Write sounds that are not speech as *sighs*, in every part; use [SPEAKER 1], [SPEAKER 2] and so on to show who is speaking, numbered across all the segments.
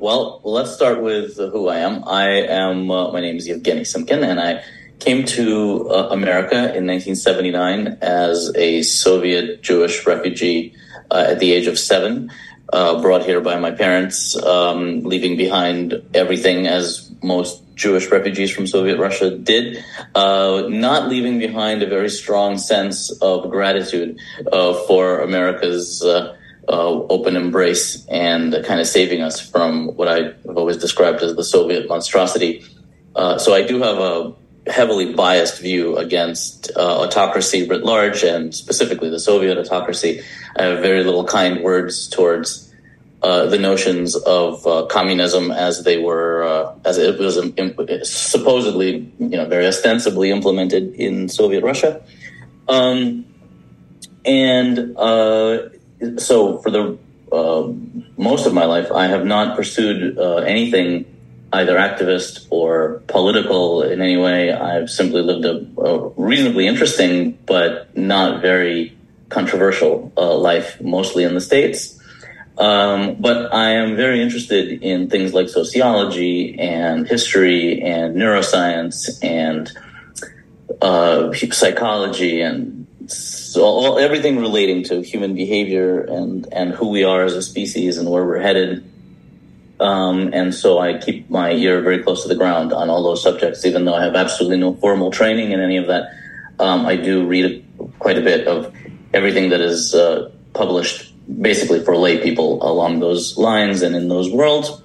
[SPEAKER 1] well, let's start with who I am. I am, uh, my name is Yevgeny Simkin, and I came to uh, America in 1979 as a Soviet Jewish refugee uh, at the age of seven, uh, brought here by my parents, um, leaving behind everything as most Jewish refugees from Soviet Russia did, uh, not leaving behind a very strong sense of gratitude uh, for America's uh, open embrace and kind of saving us from what I've always described as the Soviet monstrosity. so I do have a heavily biased view against uh, autocracy writ large and specifically the Soviet autocracy. I have very little kind words towards uh, the notions of uh, communism as they were, uh, as it was imp- supposedly, you know, very ostensibly implemented in Soviet Russia. Um, and uh, so for the uh, most of my life, I have not pursued anything either activist or political in any way. I've simply lived a, a reasonably interesting but not very controversial uh, life, mostly in the States. Um, but I am very interested in things like sociology and history and neuroscience and uh, psychology and so all, everything relating to human behavior and, and who we are as a species and where we're headed. Um, and so I keep my ear very close to the ground on all those subjects, even though I have absolutely no formal training in any of that. Um, I do read quite a bit of everything that is uh, published basically for lay people along those lines and in those worlds.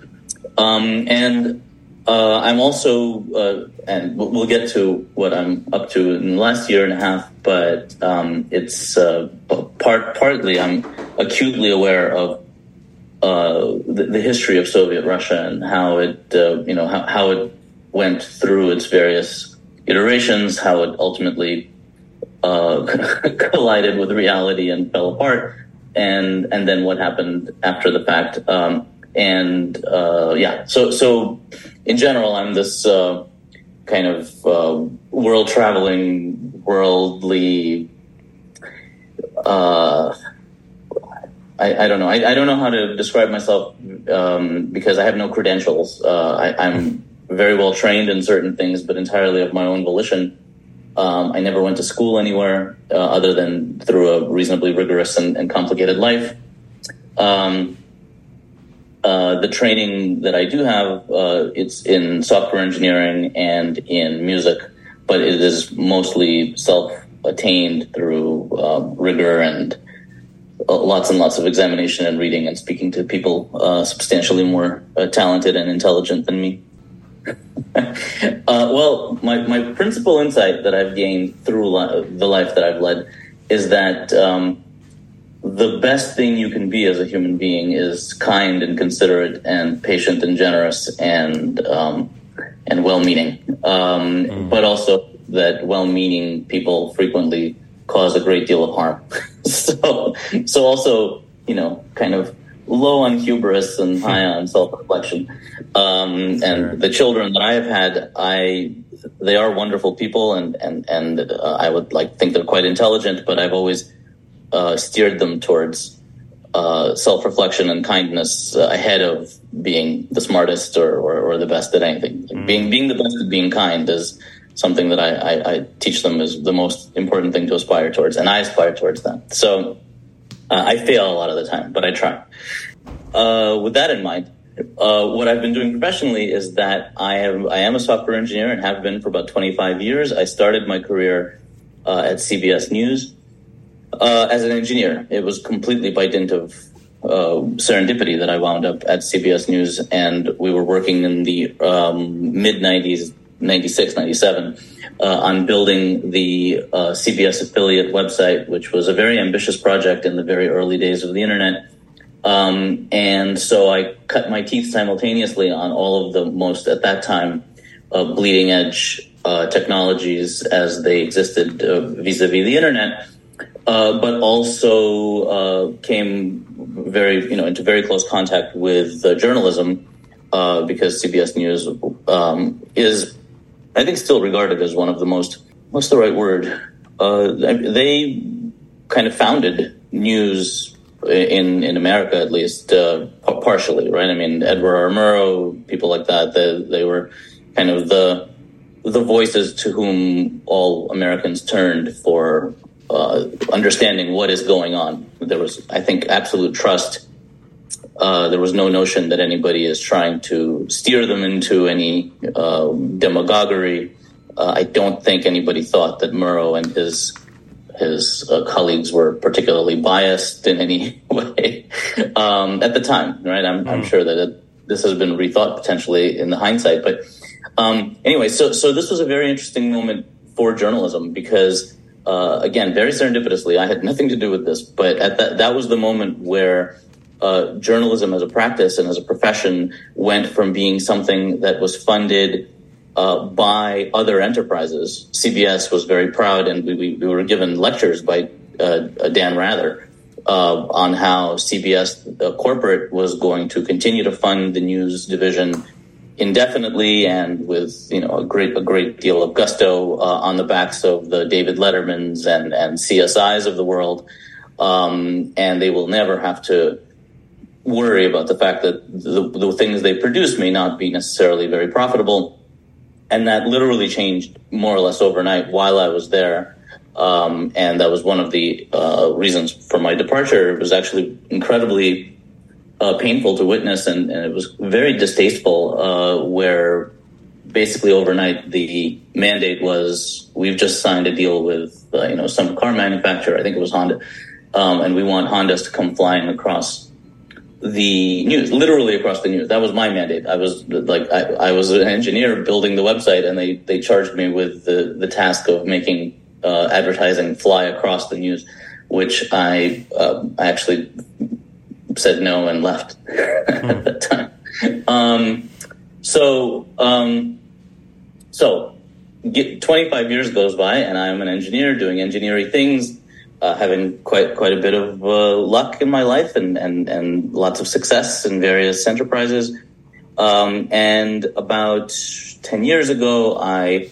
[SPEAKER 1] Um, and uh, I'm also, uh, and we'll get to what I'm up to in the last year and a half, but um, it's uh, part partly I'm acutely aware of uh, the, the, history of Soviet Russia and how it, uh, you know, how, how it went through its various iterations, how it ultimately uh, *laughs* collided with reality and fell apart, and and then what happened after the fact. Um, and uh, yeah, so so in general, I'm this uh, kind of uh, world traveling, worldly. Uh, I, I, don't know. I, I, don't know how to describe myself um, because I have no credentials. Uh, I, am very well trained in certain things, but entirely of my own volition. Um, I never went to school anywhere uh, other than through a reasonably rigorous and, and complicated life. Um, uh, the training that I do have, uh, it's in software engineering and in music, but it is mostly self-attained through um, rigor and uh, lots and lots of examination and reading and speaking to people uh, substantially more uh, talented and intelligent than me. *laughs* uh, well, my, my principal insight that I've gained through li- the life that I've led is that um, the best thing you can be as a human being is kind and considerate and patient and generous and um, and well-meaning, um, mm. but also that well-meaning people frequently cause a great deal of harm. *laughs* so, so also, you know, kind of low on hubris and high on self-reflection. Um, and the children that I have had, I, they are wonderful people and, and, and uh, I would like think they're quite intelligent, but I've always, uh, steered them towards, uh, self-reflection and kindness uh, ahead of being the smartest or, or, or the best at anything. Mm. Being, being the best at being kind is, something that I, I, I, teach them is the most important thing to aspire towards, and I aspire towards that. So uh, I fail a lot of the time, but I try. Uh, with that in mind, uh, what I've been doing professionally is that I have I am a software engineer and have been for about 25 years. I started my career uh, at CBS News uh, as an engineer. It was completely by dint of uh, serendipity that I wound up at CBS News, and we were working in the um, mid 90s 96, 97, uh, on building the uh, CBS affiliate website, which was a very ambitious project in the very early days of the internet. Um, and so I cut my teeth simultaneously on all of the most, at that time, uh, bleeding edge uh, technologies as they existed vis a vis the internet. Uh, but also uh, came very, you know, into very close contact with journalism because CBS News um, is I think still regarded as one of the most, what's the right word? Uh, they kind of founded news in in America at least uh, partially, right? I mean, Edward R. Murrow, people like that, they, they were kind of the the voices to whom all Americans turned for uh, understanding what is going on. There was, I think, absolute trust. Uh, there was no notion that anybody is trying to steer them into any uh, demagoguery. Uh, I don't think anybody thought that Murrow and his his uh, colleagues were particularly biased in any *laughs* way um, at the time, right? I'm, mm. I'm sure that it, this has been rethought potentially in the hindsight, but um, anyway, so so this was a very interesting moment for journalism because uh, again, very serendipitously, I had nothing to do with this, but at that that was the moment where uh, journalism as a practice and as a profession went from being something that was funded uh, by other enterprises. CBS was very proud, and we, we were given lectures by uh, Dan Rather uh, on how CBS uh, corporate was going to continue to fund the news division indefinitely and with you know a great a great deal of gusto uh, on the backs of the David Lettermans and and CSIs of the world, um, and they will never have to worry about the fact that the, the things they produce may not be necessarily very profitable, and that literally changed more or less overnight while I was there. Um, and that was one of the uh, reasons for my departure. It was actually incredibly uh, painful to witness, and, and, it was very distasteful. Uh, where basically overnight the mandate was we've just signed a deal with uh, you know some car manufacturer, I think it was Honda, um, and we want Hondas to come flying across the news, literally across the news. That was my mandate. I was like I, I was an engineer building the website, and they they charged me with the the task of making uh, advertising fly across the news, which I uh, I actually said no and left at that time. Um, so, um, so get, 25 years goes by and I'm an engineer doing engineering things, uh, having quite, quite a bit of uh, luck in my life and, and, and lots of success in various enterprises. Um, and about 10 years ago, I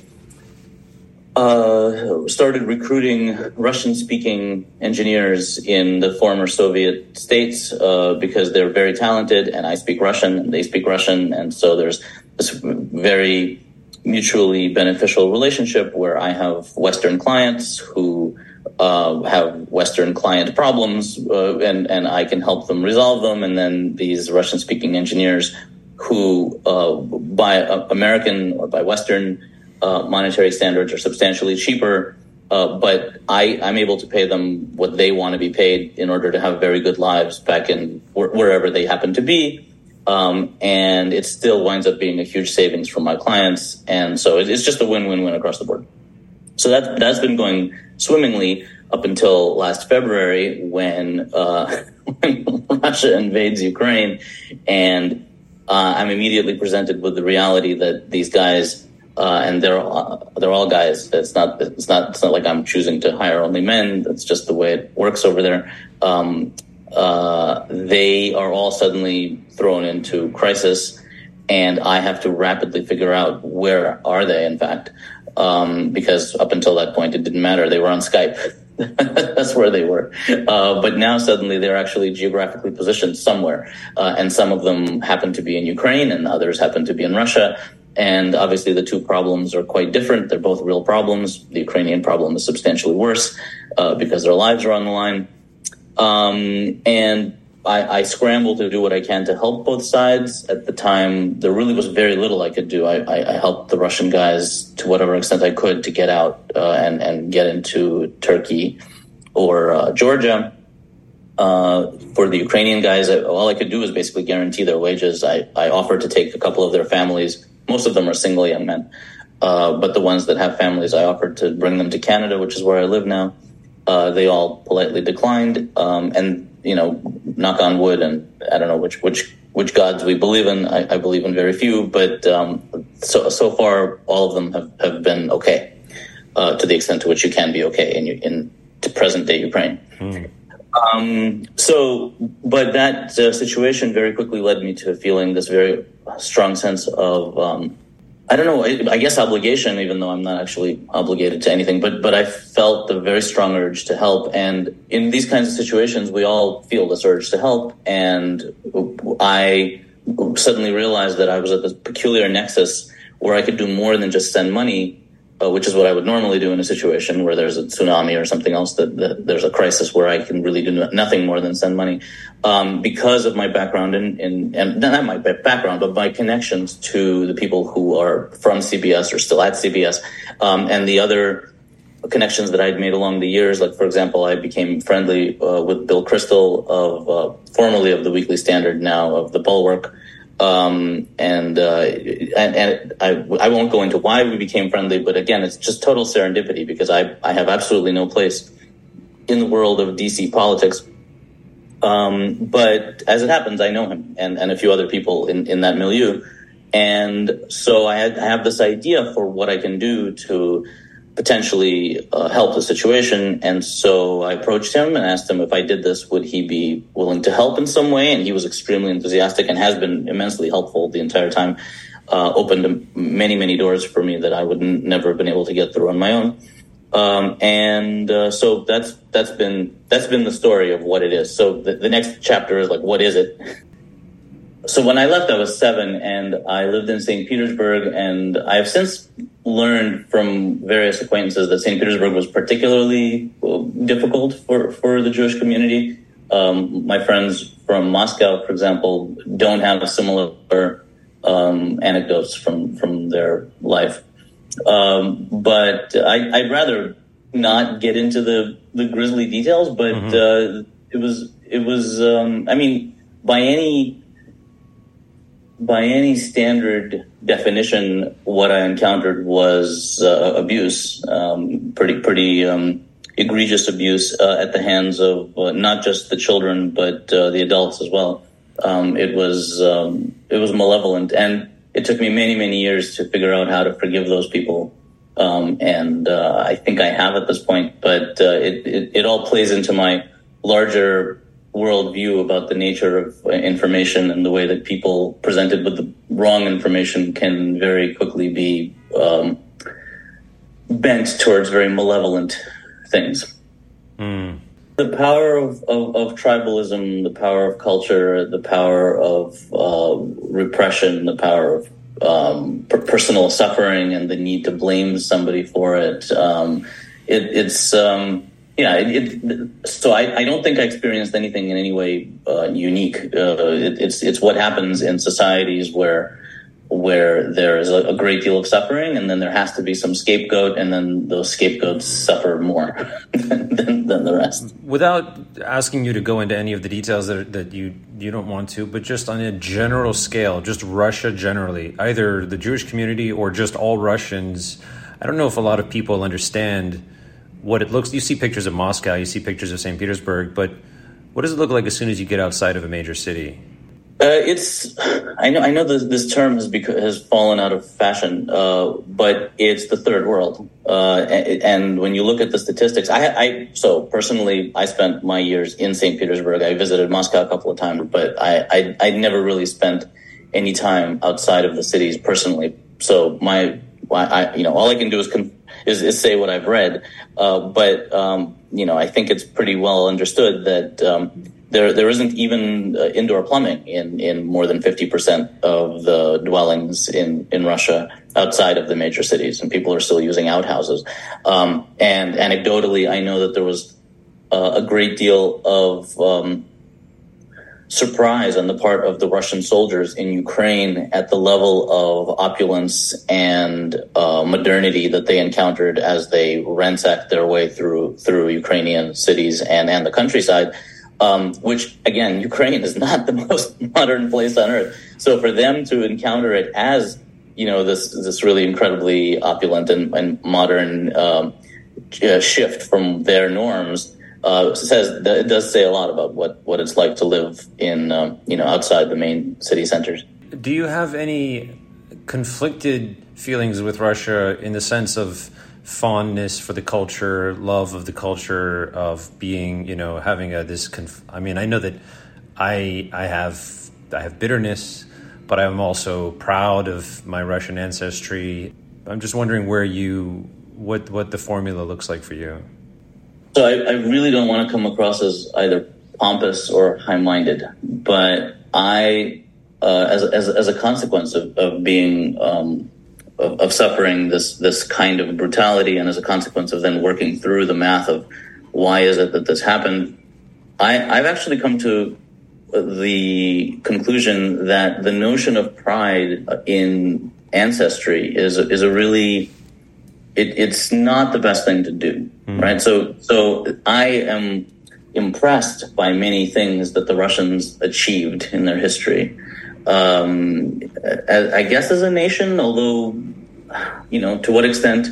[SPEAKER 1] uh, started recruiting Russian speaking engineers in the former Soviet states uh, because they're very talented and I speak Russian and they speak Russian. And so there's this very mutually beneficial relationship where I have Western clients who uh, have Western client problems uh, and, and I can help them resolve them. And then these Russian speaking engineers who, uh, by American or by Western uh, monetary standards are substantially cheaper, uh, but I, I'm able to pay them what they want to be paid in order to have very good lives back in wh- wherever they happen to be. Um, and it still winds up being a huge savings for my clients. And so it, it's just a win-win-win across the board. So that, that's been going swimmingly up until last February when, uh, *laughs* when Russia invades Ukraine. And uh, I'm immediately presented with the reality that these guys uh, and they're all, they're all guys. It's not it's not it's not like I'm choosing to hire only men. That's just the way it works over there. Um, uh, they are all suddenly thrown into crisis, and I have to rapidly figure out where are they. In fact, um, because up until that point it didn't matter. They were on Skype. *laughs* That's where they were. Uh, but now suddenly they're actually geographically positioned somewhere. Uh, and some of them happen to be in Ukraine and others happen to be in Russia. And obviously, the two problems are quite different. They're both real problems. The Ukrainian problem is substantially worse uh, because their lives are on the line. Um, and I, I scrambled to do what I can to help both sides. At the time, there really was very little I could do. I, I, I helped the Russian guys to whatever extent I could to get out uh, and, and get into Turkey or uh, Georgia. Uh, for the Ukrainian guys, all I could do was basically guarantee their wages. I, I offered to take a couple of their families most of them are single young men. Uh, but the ones that have families, I offered to bring them to Canada, which is where I live now. Uh, they all politely declined. Um, and, you know, knock on wood, and I don't know which, which, which gods we believe in. I, I believe in very few, but um, so, so far, all of them have, have been okay uh, to the extent to which you can be okay in, in present day Ukraine. Hmm. Um, so, but that uh, situation very quickly led me to feeling this very strong sense of um, I don't know. I guess obligation, even though I'm not actually obligated to anything, but but I felt the very strong urge to help. And in these kinds of situations, we all feel this urge to help. And I suddenly realized that I was at this peculiar nexus where I could do more than just send money, uh, which is what I would normally do in a situation where there's a tsunami or something else that, that there's a crisis where I can really do nothing more than send money. Um, because of my background in, in, and not my background, but my connections to the people who are from CBS or still at CBS, um, and the other connections that I'd made along the years. Like, for example, I became friendly uh, with Bill Kristol of uh, formerly of the Weekly Standard, now of the Bulwark. Um, and, uh, and, and I, I won't go into why we became friendly, but again, it's just total serendipity because I, I have absolutely no place in the world of DC politics. Um, but as it happens, I know him and, and a few other people in, in that milieu. And so I, had, I have this idea for what I can do to potentially uh, help the situation. And so I approached him and asked him if I did this, would he be willing to help in some way? And he was extremely enthusiastic and has been immensely helpful the entire time. Uh, opened many, many doors for me that I would n- never have been able to get through on my own. Um, and uh, so that's that's been that's been the story of what it is. So the, the next chapter is like, what is it? So when I left, I was seven, and I lived in St. Petersburg, and I have since learned from various acquaintances that St. Petersburg was particularly difficult for, for the Jewish community. Um, my friends from Moscow, for example, don't have similar um, anecdotes from, from their life. Um, but I, would rather not get into the, the grisly details, but mm-hmm. uh, it was, it was, um, I mean, by any by any standard definition, what I encountered was uh, abuse, um, pretty pretty um, egregious abuse uh, at the hands of uh, not just the children but uh, the adults as well. Um, it was um, it was malevolent, and it took me many many years to figure out how to forgive those people. Um, and uh, I think I have at this point, but uh, it, it it all plays into my larger worldview about the nature of information and the way that people presented with the wrong information can very quickly be um, bent towards very malevolent things. Mm. The power of, of, of, tribalism, the power of culture, the power of uh, repression, the power of um, personal suffering, and the need to blame somebody for it. Um, it it's um, yeah, it, it, so I, I, don't think I experienced anything in any way uh, unique. Uh, it, it's it's what happens in societies where where there is a, a, great deal of suffering, and then there has to be some scapegoat, and then those scapegoats suffer more *laughs* than, than, the rest.
[SPEAKER 2] Without asking you to go into any of the details that that you you don't want to, but just on a general scale, just Russia generally, either the Jewish community or just all Russians. I don't know if a lot of people understand what it looks. You see pictures of Moscow, you see pictures of St. Petersburg, but what does it look like as soon as you get outside of a major city?
[SPEAKER 1] Uh, it's I know I know this, this term has has fallen out of fashion, uh, but it's the third world. Uh, and, and, when you look at the statistics, I, I, so personally I spent my years in St. Petersburg. I visited Moscow a couple of times, but I I, I never really spent any time outside of the cities personally. So my I, you know all I can do is. Is, is say what I've read. Uh, but um, you know, I think it's pretty well understood that um, there there isn't even uh, indoor plumbing in in more than fifty percent of the dwellings in in Russia outside of the major cities, and people are still using outhouses. Um, and anecdotally, I know that there was uh, a great deal of um, surprise on the part of the Russian soldiers in Ukraine at the level of opulence and uh, modernity that they encountered as they ransacked their way through through Ukrainian cities and and the countryside. Um, which again, Ukraine is not the *laughs* most modern place on earth. So for them to encounter it as you know this this really incredibly opulent and, and modern um, shift from their norms uh, says it does say a lot about what, what it's like to live in um, you know outside the main city centers.
[SPEAKER 2] Do you have any conflicted feelings with Russia in the sense of fondness for the culture, love of the culture, of being you know having a this? Conf- I mean, I know that I I have I have bitterness, but I'm also proud of my Russian ancestry. I'm just wondering where you what what the formula looks like for you.
[SPEAKER 1] So I, I really don't want to come across as either pompous or high-minded, but I, uh, as, as as a consequence of, of being um, of, of, suffering this this kind of brutality, and as a consequence of then working through the math of why is it that this happened, I, I've actually come to the conclusion that the notion of pride in ancestry is is a really it, it's not the best thing to do, mm. right? So so I am impressed by many things that the Russians achieved in their history. Um, I guess as a nation, although you know to what extent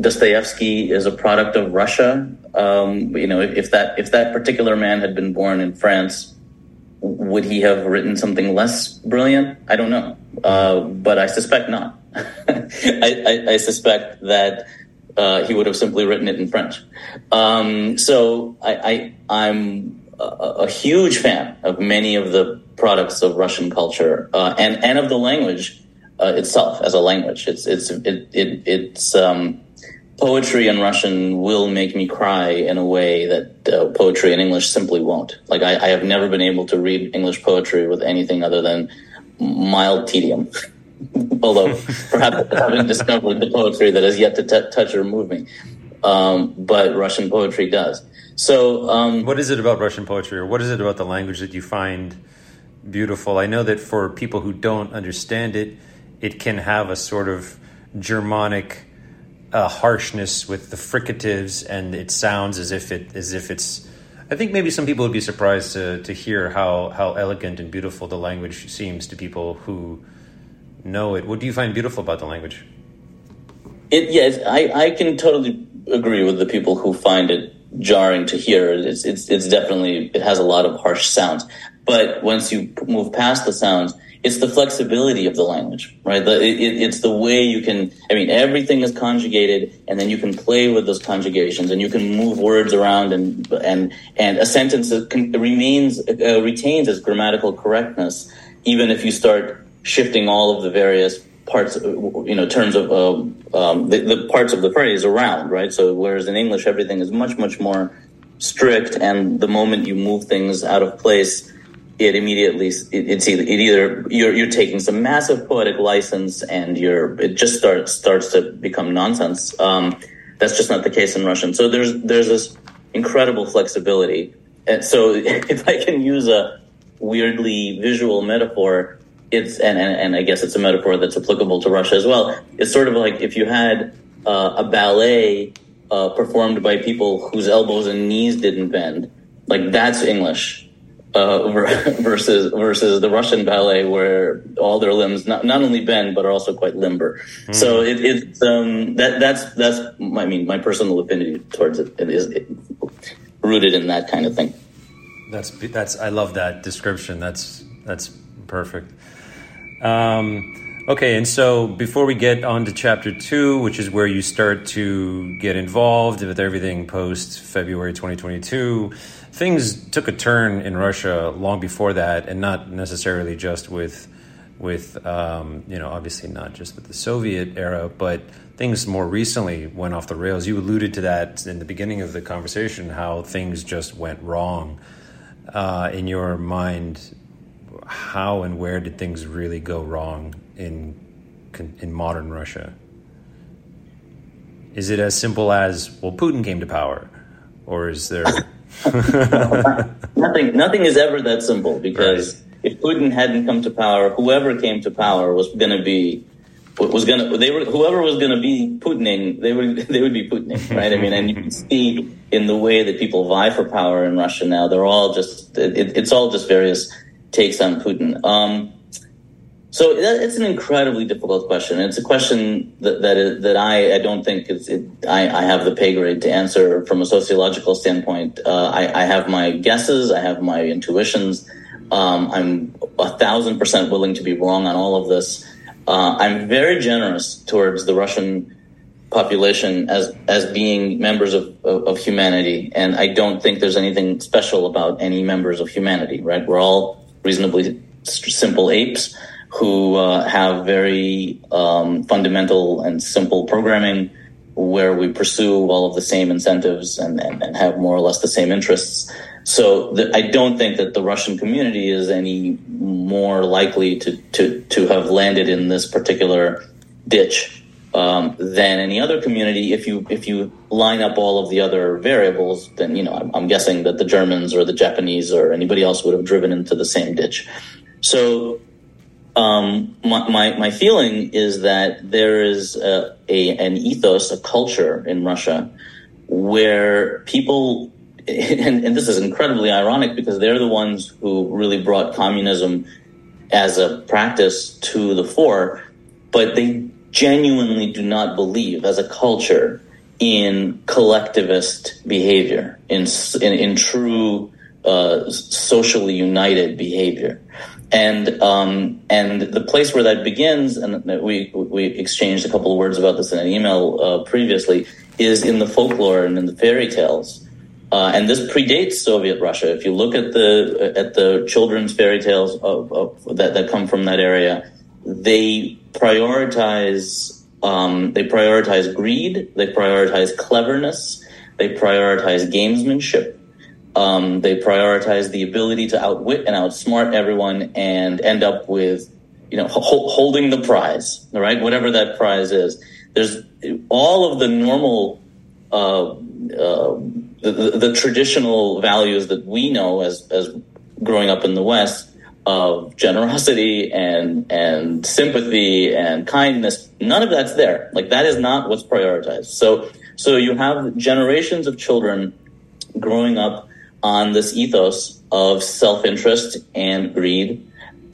[SPEAKER 1] Dostoevsky is a product of Russia. Um, you know, if that if that particular man had been born in France, would he have written something less brilliant? I don't know, uh, but I suspect not. *laughs* I, I, I, suspect that uh, he would have simply written it in French. Um, so I, am a, a, huge fan of many of the products of Russian culture uh, and and of the language uh, itself as a language. It's it's it, it it's um, poetry in Russian will make me cry in a way that uh, poetry in English simply won't. Like I, I, have never been able to read English poetry with anything other than mild tedium. *laughs* Although perhaps *laughs* having discovered the poetry that has yet to t- touch or move me, um, but Russian poetry does. So, um,
[SPEAKER 2] what is it about Russian poetry, or what is it about the language that you find beautiful? I know that for people who don't understand it, it can have a sort of Germanic a harshness with the fricatives, and it sounds as if it as if it's. I think maybe some people would be surprised to to hear how how elegant and beautiful the language seems to people who know it. What do you find beautiful about the language?
[SPEAKER 1] It yes, I I can totally agree with the people who find it jarring to hear. It's it's it's definitely it has a lot of harsh sounds, but once you move past the sounds it's the flexibility of the language, right? The, it, it's the way you can, I mean, everything is conjugated and then you can play with those conjugations and you can move words around and, and, and a sentence can, remains, uh, retains its grammatical correctness, even if you start shifting all of the various parts, you know, terms of, um, um, the, the parts of the phrase around, right? So whereas in English, everything is much, much more strict and the moment you move things out of place, it immediately it, it's either, it either you're you're taking some massive poetic license and you're it just starts starts to become nonsense. Um, that's just not the case in Russian. So there's there's this incredible flexibility. And so *laughs* if I can use a weirdly visual metaphor, it's and, and, and I guess it's a metaphor that's applicable to Russia as well. It's sort of like if you had uh, a ballet uh, performed by people whose elbows and knees didn't bend, like that's English uh, *laughs* versus versus the Russian ballet, where all their limbs not, not only bend but are also quite limber. Mm. So it, it's um, that that's that's I mean my personal affinity towards it, it is it, rooted in that kind of thing.
[SPEAKER 2] That's that's I love that description. That's that's perfect. Um, okay, and so before we get on to chapter two, which is where you start to get involved with everything post February 2022 things took a turn in Russia long before that, and not necessarily just with with um, you know obviously not just with the Soviet era, but things more recently went off the rails. You alluded to that in the beginning of the conversation, how things just went wrong. Uh, in your mind, how and where did things really go wrong in in modern Russia? Is it as simple as well, Putin came to power, or is there *laughs*
[SPEAKER 1] nothing, nothing is ever that simple because right. if Putin hadn't come to power, whoever came to power was going to be was going to they were whoever was going to be Putining, they would *laughs* they would be Putining, right? I mean, and you can *laughs* see in the way that people vie for power in Russia now, they're all just it, it's all just various takes on Putin. Um, so it's an incredibly difficult question. It's a question that that, is, that I, I don't think it's, it, I, I have the pay grade to answer from a sociological standpoint. Uh, I, I, have my guesses. I have my intuitions. Um, I'm a thousand percent willing to be wrong on all of this. Uh, I'm very generous towards the Russian population as as being members of, of, of humanity, and I don't think there's anything special about any members of humanity. Right? We're all reasonably simple apes who uh, have very um, fundamental and simple programming where we pursue all of the same incentives and, and, and have more or less the same interests. So the, I don't think that the Russian community is any more likely to, to, to have landed in this particular ditch um, than any other community. If you if you line up all of the other variables, then you know I'm, I'm guessing that the Germans or the Japanese or anybody else would have driven into the same ditch. So um, my, my, my feeling is that there is a, a, an ethos, a culture in Russia where people, *laughs* and, and, this is incredibly ironic because they're the ones who really brought communism as a practice to the fore, but they genuinely do not believe as a culture in collectivist behavior, in, in, in true uh, socially united behavior and um, and the place where that begins, and we we exchanged a couple of words about this in an email uh, previously, is in the folklore and in the fairy tales. Uh, and this predates Soviet Russia. If you look at the at the children's fairy tales of, of that that come from that area, they prioritize um, they prioritize greed, they prioritize cleverness, they prioritize gamesmanship, um, they prioritize the ability to outwit and outsmart everyone and end up with, you know, ho- holding the prize, right, whatever that prize is. There's all of the normal, uh, uh, the, the, the, traditional values that we know as, as growing up in the West of generosity and, and sympathy and kindness. None of that's there. Like that is not what's prioritized. So, so you have generations of children growing up on this ethos of self-interest and greed.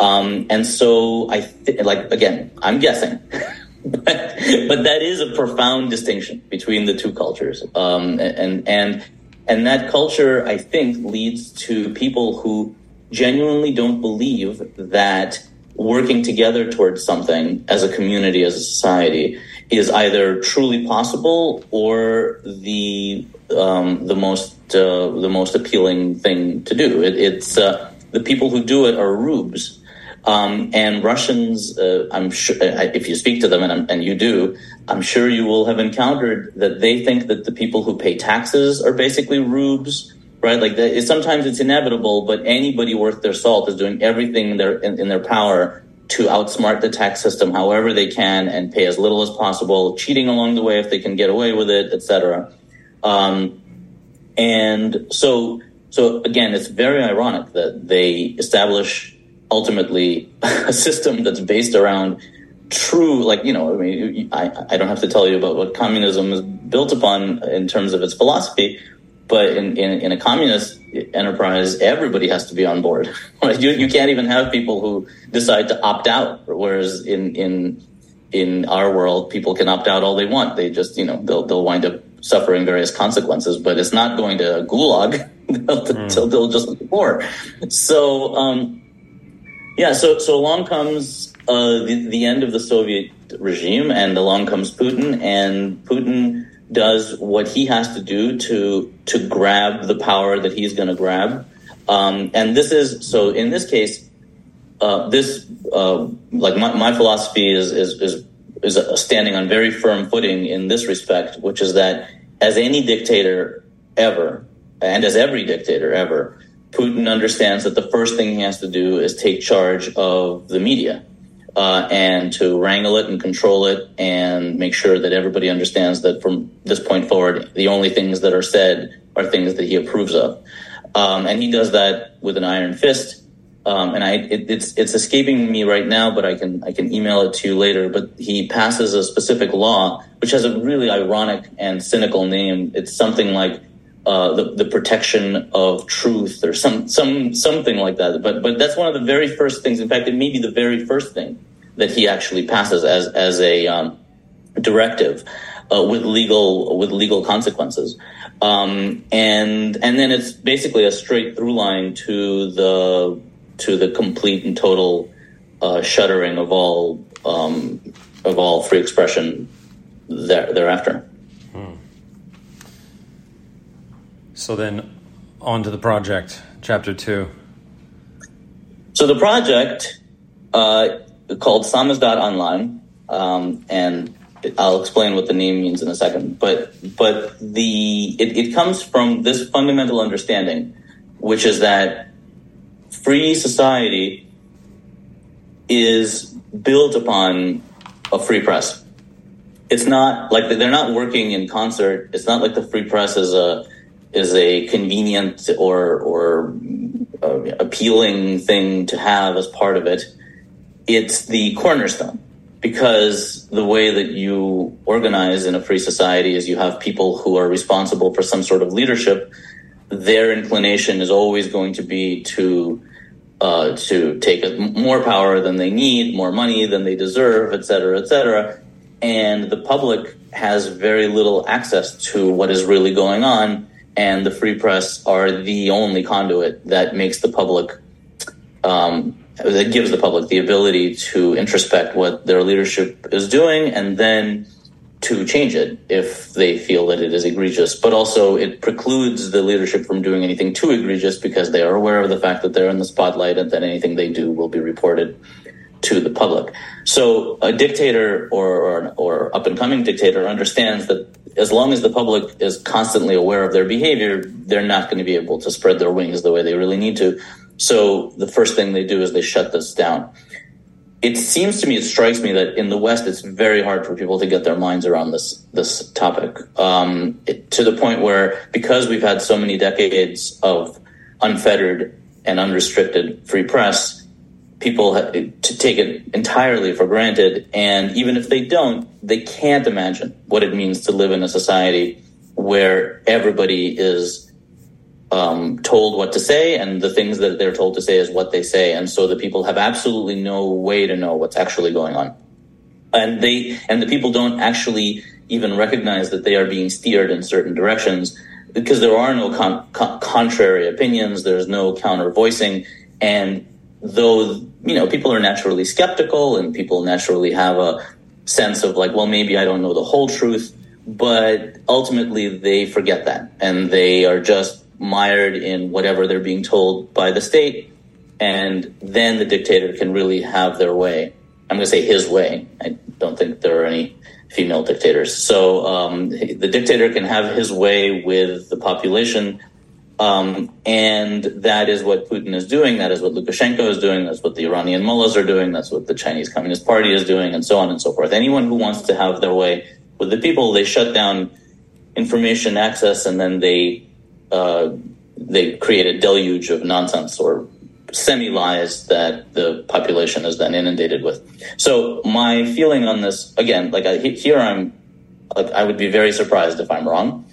[SPEAKER 1] Um, and so I th- like again, I'm guessing, *laughs* but, but that is a profound distinction between the two cultures. Um, and and and that culture, I think, leads to people who genuinely don't believe that working together towards something as a community, as a society, is either truly possible or the um, the most uh, the most appealing thing to do. It, it's uh, the people who do it are rubes. Um, and Russians, uh, I'm sure, uh, if you speak to them, and, and, you do, I'm sure you will have encountered that they think that the people who pay taxes are basically rubes, right? Like that, sometimes it's inevitable, but anybody worth their salt is doing everything in their in, in their power to outsmart the tax system however they can and pay as little as possible, cheating along the way if they can get away with it, etc. Um, and so, so again, it's very ironic that they establish ultimately *laughs* a system that's based around true, like, you know, I mean, I, I don't have to tell you about what communism is built upon in terms of its philosophy, but in, in, in a communist enterprise, everybody has to be on board. *laughs* You, you can't even have people who decide to opt out, whereas in, in, in our world, people can opt out all they want. They just, you know, they'll, they'll wind up suffering various consequences, but it's not going to gulag. *laughs* they'll, mm. they'll, just more. So, um, yeah, so, so along comes uh, the, the end of the Soviet regime and along comes Putin and Putin does what he has to do to, to grab the power that he's going to grab. Um, and this is, so in this case, uh, this, uh, like my, my philosophy is, is, is is standing on very firm footing in this respect, which is that as any dictator ever, and as every dictator ever, Putin understands that the first thing he has to do is take charge of the media uh, and to wrangle it and control it and make sure that everybody understands that from this point forward, the only things that are said are things that he approves of. Um, and he does that with an iron fist. Um, and I, it, it's it's escaping me right now, but I can I can email it to you later. But he passes a specific law which has a really ironic and cynical name. It's something like uh, the the protection of truth or some some something like that. But but that's one of the very first things. In fact, it may be the very first thing that he actually passes as as a um, directive uh, with legal with legal consequences. Um, and and then it's basically a straight through line to the to the complete and total uh, shuttering of all um, of all free expression there, thereafter. Hmm.
[SPEAKER 2] So then, on to the project, chapter two.
[SPEAKER 1] So the project uh, called Samizdat Online, um, and I'll explain what the name means in a second. But but the it, it comes from this fundamental understanding, which is that free society is built upon a free press. It's not like they're not working in concert. It's not like the free press is a is a convenient or or uh, appealing thing to have as part of it. It's the cornerstone because the way that you organize in a free society is you have people who are responsible for some sort of leadership. Their inclination is always going to be to uh, to take more power than they need, more money than they deserve, et cetera, et cetera. And the public has very little access to what is really going on. And the free press are the only conduit that makes the public um, that gives the public the ability to introspect what their leadership is doing and then to change it if they feel that it is egregious. But also, it precludes the leadership from doing anything too egregious because they are aware of the fact that they're in the spotlight and that anything they do will be reported to the public. So, a dictator or, or, or up and coming dictator understands that as long as the public is constantly aware of their behavior, they're not going to be able to spread their wings the way they really need to. So the first thing they do is they shut this down. It seems to me, it strikes me that in the West, it's very hard for people to get their minds around this this topic um, it, to the point where because we've had so many decades of unfettered and unrestricted free press, people to take it entirely for granted. And even if they don't, they can't imagine what it means to live in a society where everybody is um, told what to say, and the things that they're told to say is what they say, and so the people have absolutely no way to know what's actually going on, and they and the people don't actually even recognize that they are being steered in certain directions because there are no con- con- contrary opinions, there's no counter voicing, and though you know people are naturally skeptical and people naturally have a sense of like, well, maybe I don't know the whole truth, but ultimately they forget that and they are just mired in whatever they're being told by the state, and then the dictator can really have their way. I'm going to say his way. I don't think there are any female dictators. So um, the dictator can have his way with the population. Um, and that is what Putin is doing. That is what Lukashenko is doing. That's what the Iranian mullahs are doing. That's what the Chinese Communist Party is doing, and so on and so forth. Anyone who wants to have their way with the people, they shut down information access and then they uh, they create a deluge of nonsense or semi lies that the population is then inundated with. So my feeling on this, again, like I, here I'm, like, I would be very surprised if I'm wrong.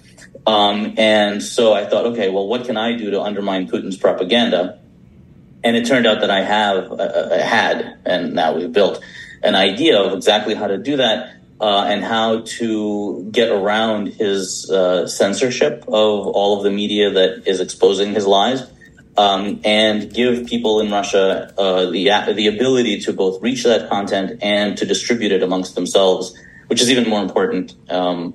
[SPEAKER 1] Um, and so I thought, okay, well, what can I do to undermine Putin's propaganda? And it turned out that I have, uh, uh had, and now we've built an idea of exactly how to do that uh, and how to get around his uh, censorship of all of the media that is exposing his lies, um, and give people in Russia uh, the the ability to both reach that content and to distribute it amongst themselves, which is even more important. Um,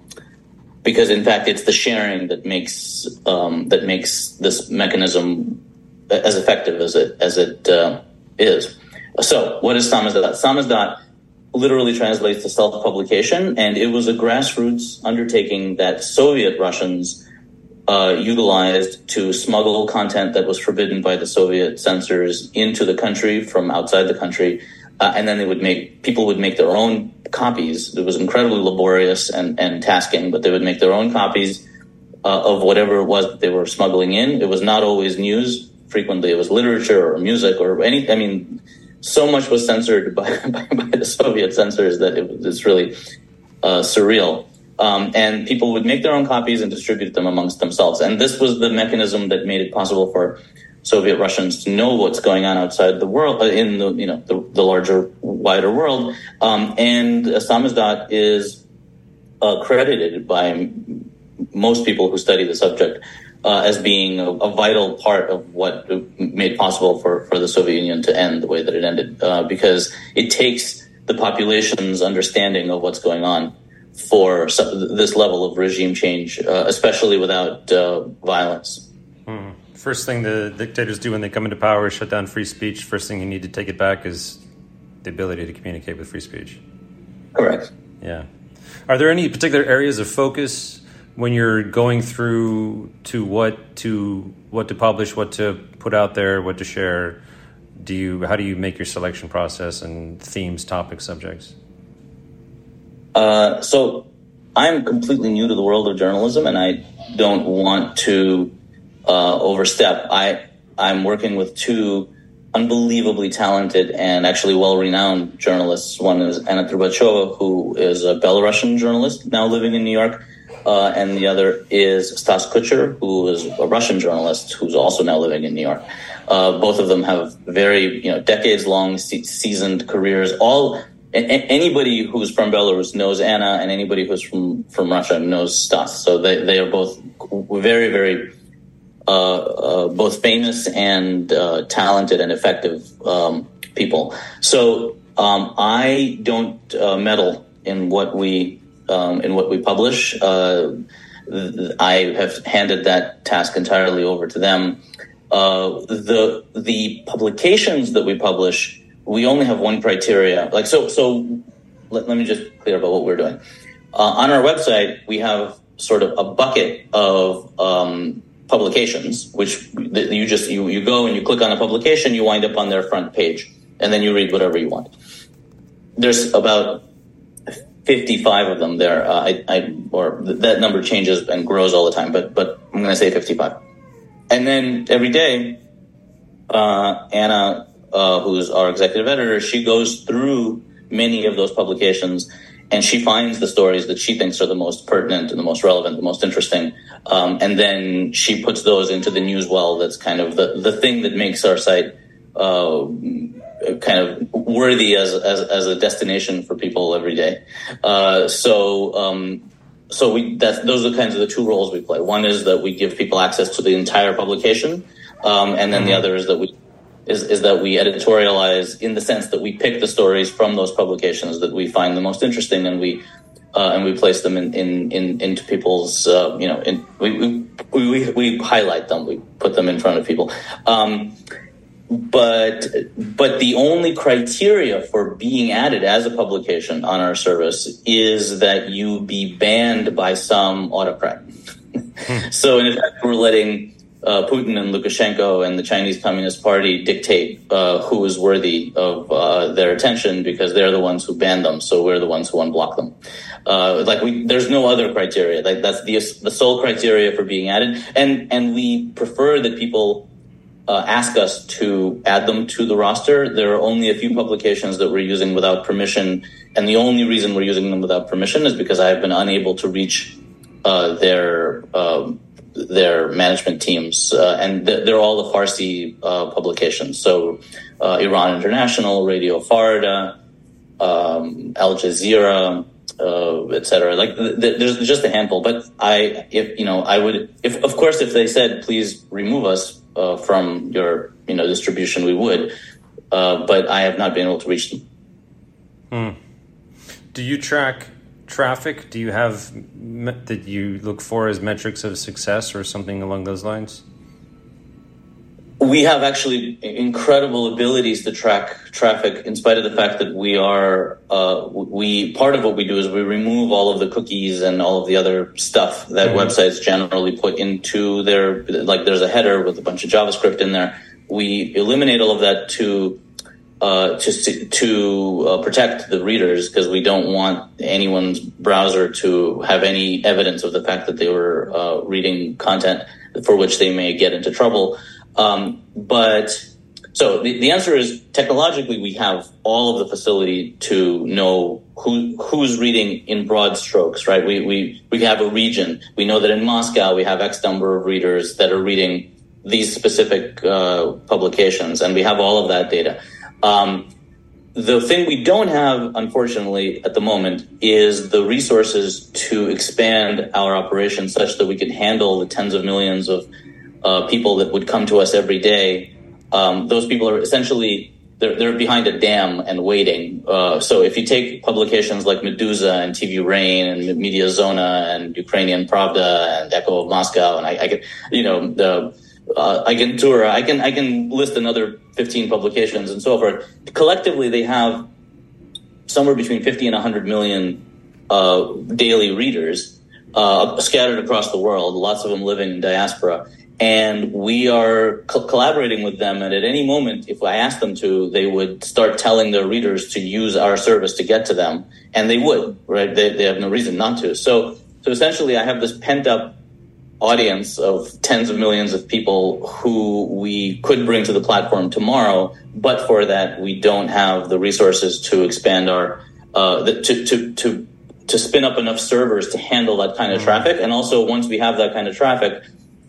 [SPEAKER 1] because in fact, it's the sharing that makes um, that makes this mechanism as effective as it as it uh, is. So, what is Samizdat? Samizdat literally translates to self publication, and it was a grassroots undertaking that Soviet Russians uh, utilized to smuggle content that was forbidden by the Soviet censors into the country from outside the country. Uh, and then they would make people would make their own copies. It was incredibly laborious and, and tasking, but they would make their own copies uh, of whatever it was that they were smuggling in. It was not always news. Frequently, it was literature or music or any. I mean, so much was censored *laughs* by, by, by the Soviet censors that it, it's really uh, surreal. Um, and people would make their own copies and distribute them amongst themselves. And this was the mechanism that made it possible for Soviet Russians to know what's going on outside the world, uh, in the you know the, the larger, wider world. Um, and Samizdat is uh, credited by most people who study the subject uh, as being a, a, vital part of what made possible for, for the Soviet Union to end the way that it ended, uh, because it takes the population's understanding of what's going on for some, this level of regime change, uh, especially without uh, violence.
[SPEAKER 2] Hmm. First thing the dictators do when they come into power is shut down free speech. First thing you need to take it back is the ability to communicate with free speech.
[SPEAKER 1] Correct.
[SPEAKER 2] Yeah. Are there any particular areas of focus when you're going through to what to what to publish, what to put out there, what to share? Do you how do you make your selection process and themes, topics, subjects?
[SPEAKER 1] Uh, so I'm completely new to the world of journalism, and I don't want to uh, overstep. I I'm working with two unbelievably talented and actually well-renowned journalists. One is Anna Trubachova, who is a Belarusian journalist now living in New York, uh, and the other is Stas Kucher, who is a Russian journalist who's also now living in New York. Uh, both of them have very, you know, decades-long se- seasoned careers. All anybody who's from Belarus knows Anna, and anybody who's from from Russia knows Stas. So they they are both very very uh, uh, both famous and uh, talented and effective um, people. So um, I don't uh, meddle in what we um, in what we publish. Uh, I have handed that task entirely over to them. Uh, the the publications that we publish, we only have one criteria. Like so, so let, let me just clear about what we're doing. on our website, we have sort of a bucket of um, publications, which you just you you go and you click on a publication, you wind up on their front page, and then you read whatever you want. There's about 55 of them there. Uh, I, I or that number changes and grows all the time, but but I'm going to say 55. And then every day, uh, Anna, uh, who's our executive editor, she goes through many of those publications and she finds the stories that she thinks are the most pertinent and the most relevant, the most interesting, um, and then she puts those into the news well. That's kind of the the thing that makes our site uh, kind of worthy as, as as a destination for people every day. Uh, so. Um, so we that's those are kinds of the two roles we play. One is that we give people access to the entire publication, um, and then mm-hmm. the other is that we is, is that we editorialize in the sense that we pick the stories from those publications that we find the most interesting and we uh, and we place them in, in, in into people's uh, you know in, we, we, we, we highlight them we put them in front of people um, but but the only criteria for being added as a publication on our service is that you be banned by some autocrat hmm. so in effect we're letting uh, Putin and Lukashenko and the Chinese Communist Party dictate uh, who is worthy of uh, their attention because they're the ones who ban them. So we're the ones who unblock them. Uh, like we, there's no other criteria. Like that's the the sole criteria for being added, and and we prefer that people. Uh, ask us to add them to the roster. There are only a few publications that we're using without permission, and the only reason we're using them without permission is because I have been unable to reach uh, their um, their management teams, uh, and th- they're all the Farsi uh, publications. So, uh, Iran International, Radio Farda, um, Al Jazeera, uh, etc. Like, th- th- there's just a handful. But I, if you know, I would, if of course, if they said please remove us uh, from your, you know, distribution, we would. Uh, but I have not been able to reach them.
[SPEAKER 2] Hmm. Do you track traffic do you have that you look for as metrics of success or something along those lines?
[SPEAKER 1] We have actually incredible abilities to track traffic, in spite of the fact that we are uh, we part of what we do is we remove all of the cookies and all of the other stuff that mm-hmm. websites generally put into their like. There's a header with a bunch of JavaScript in there. We eliminate all of that to uh, to to uh, protect the readers because we don't want anyone's browser to have any evidence of the fact that they were uh, reading content for which they may get into trouble. Um, but so the, the answer is technologically we have all of the facility to know who who's reading in broad strokes, right? We we we have a region. We know that in Moscow we have X number of readers that are reading these specific uh, publications, and we have all of that data. Um, the thing we don't have, unfortunately, at the moment is the resources to expand our operation such that we can handle the tens of millions of uh, people that would come to us every day. Um, those people are essentially they're, they're behind a dam and waiting. Uh, so if you take publications like Meduza and TV Rain and Mediazona and Ukrainian Pravda and Echo of Moscow and I, I you know, the uh, Agentura. I can I can list another 15 publications and so forth. Collectively, they have somewhere between 50 and 100 million uh, daily readers uh, scattered across the world, lots of them living in diaspora. And we are co- collaborating with them. And at any moment, if I ask them to, they would start telling their readers to use our service to get to them. And they would, right? They, they have no reason not to. So, so essentially, I have this pent up audience of tens of millions of people who we could bring to the platform tomorrow. But for that, we don't have the resources to expand our, uh, the, to, to, to, to spin up enough servers to handle that kind of mm-hmm. traffic. And also, once we have that kind of traffic,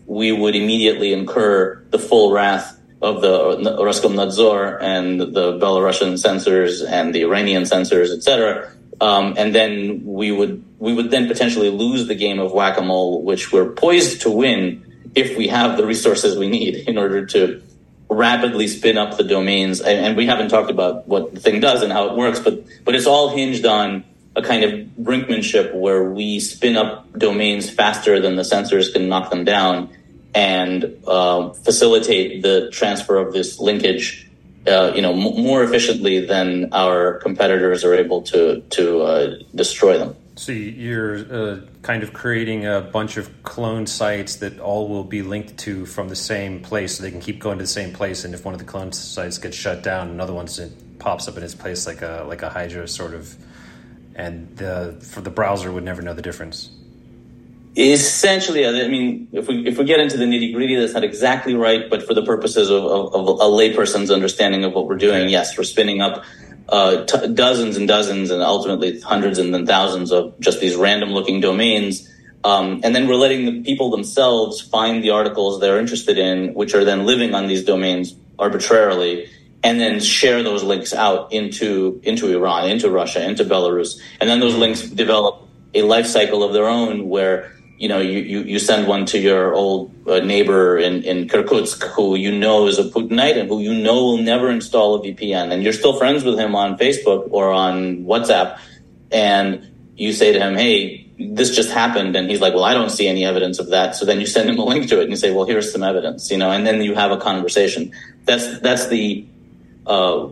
[SPEAKER 1] we would immediately incur the full wrath of the Roskomnadzor and the Belarusian censors and the Iranian censors, etc. Um, and then we would we would then potentially lose the game of whack a mole, which we're poised to win if we have the resources we need in order to rapidly spin up the domains. And, and we haven't talked about what the thing does and how it works, but but it's all hinged on a kind of brinkmanship where we spin up domains faster than the censors can knock them down and uh, facilitate the transfer of this linkage, uh, you know, m- more efficiently than our competitors are able to to uh, destroy them.
[SPEAKER 2] So you're uh, kind of creating a bunch of clone sites that all will be linked to from the same place, so they can keep going to the same place. And if one of the clone sites gets shut down, another one pops up in its place, like a like a Hydra sort of, and the for the browser would never know the difference.
[SPEAKER 1] Essentially, I mean, if we if we get into the nitty gritty, that's not exactly right. But for the purposes of, of, of a layperson's understanding of what we're doing, yes, we're spinning up uh, t- dozens and dozens, and ultimately hundreds and then thousands of just these random looking domains. Um, and then we're letting the people themselves find the articles they're interested in, which are then living on these domains arbitrarily, and then share those links out into into Iran, into Russia, into Belarus, and then those links develop a life cycle of their own where you know, you, you, you send one to your old uh, neighbor in, in Irkutsk who you know is a Putinite and who you know will never install a VPN. And you're still friends with him on Facebook or on WhatsApp. And you say to him, hey, this just happened. And he's like, well, I don't see any evidence of that. So then you send him a link to it and you say, well, here's some evidence, you know, and then you have a conversation. That's, that's the, uh,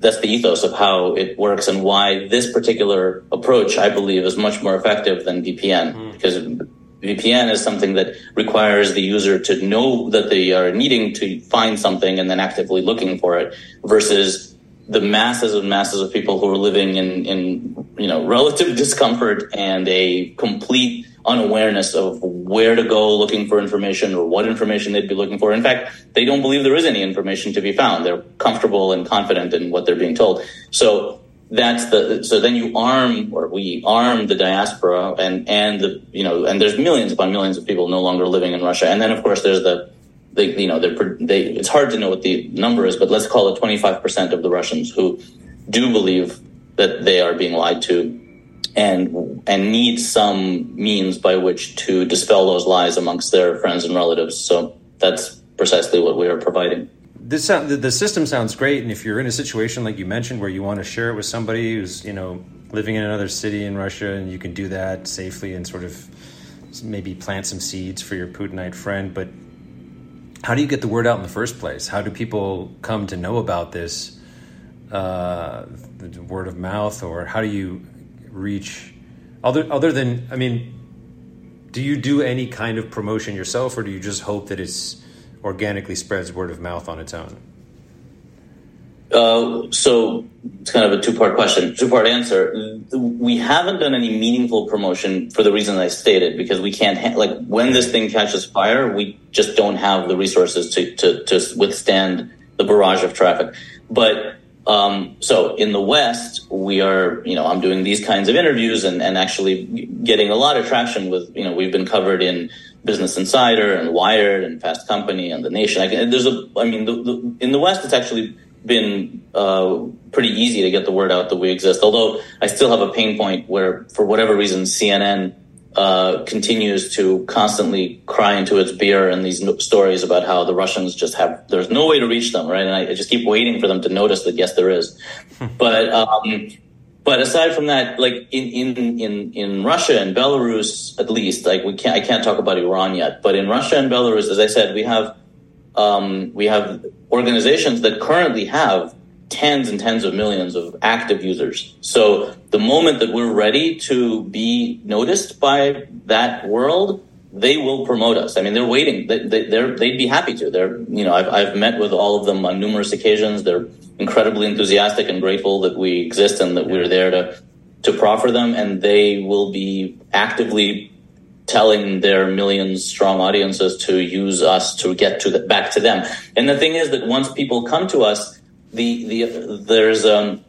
[SPEAKER 1] that's the ethos of how it works and why this particular approach, I believe, is much more effective than VPN mm. because VPN is something that requires the user to know that they are needing to find something and then actively looking for it versus the masses and masses of people who are living in, in you know relative *laughs* discomfort and a complete unawareness of where to go looking for information or what information they'd be looking for. In fact, they don't believe there is any information to be found. They're comfortable and confident in what they're being told. So that's the so then you arm or we arm the diaspora and and the you know and there's millions upon millions of people no longer living in Russia. And then of course there's the the you know they it's hard to know what the number is but let's call it 25% of the Russians who do believe that they are being lied to and and need some means by which to dispel those lies amongst their friends and relatives. So that's precisely what we are providing
[SPEAKER 2] this the, system sounds great, and if you're in a situation like you mentioned where you want to share it with somebody who's you know living in another city in Russia, and you can do that safely and sort of maybe plant some seeds for your Putinite friend, but how do you get the word out in the first place? How do people come to know about this? Uh, word of mouth, or how do you reach other other than I mean, do you do any kind of promotion yourself, or do you just hope that it's organically spreads word of mouth on its own?
[SPEAKER 1] Uh, so it's kind of a two part question, two part answer. We haven't done any meaningful promotion for the reason I stated because we can't ha- like when this thing catches fire, we just don't have the resources to to, to withstand the barrage of traffic. But um, so in the West, we are you know I'm doing these kinds of interviews and and actually getting a lot of traction with you know we've been covered in Business Insider and Wired and Fast Company and The Nation. I, can, there's a, I mean, the, the, in the West, it's actually been uh, pretty easy to get the word out that we exist. Although I still have a pain point where, for whatever reason, CNN uh, continues to constantly cry into its beer and these stories about how the Russians just have there's no way to reach them, right? And I, I just keep waiting for them to notice that yes, there is. *laughs* but um, but aside from that, like in, in, in, in Russia and Belarus, at least, like we can't, I can't talk about Iran yet, but in Russia and Belarus, as I said, we have, um, we have organizations that currently have tens and tens of millions of active users. So the moment that we're ready to be noticed by that world, they will promote us. I mean, they're waiting. They, they, they're, they'd be happy to. They're, you know, I've, I've met with all of them on numerous occasions. They're incredibly enthusiastic and grateful that we exist and that we're there to, to proffer them. And they will be actively telling their millions strong audiences to use us to get to the, back to them. And the thing is that once people come to us, the, the, there's, um,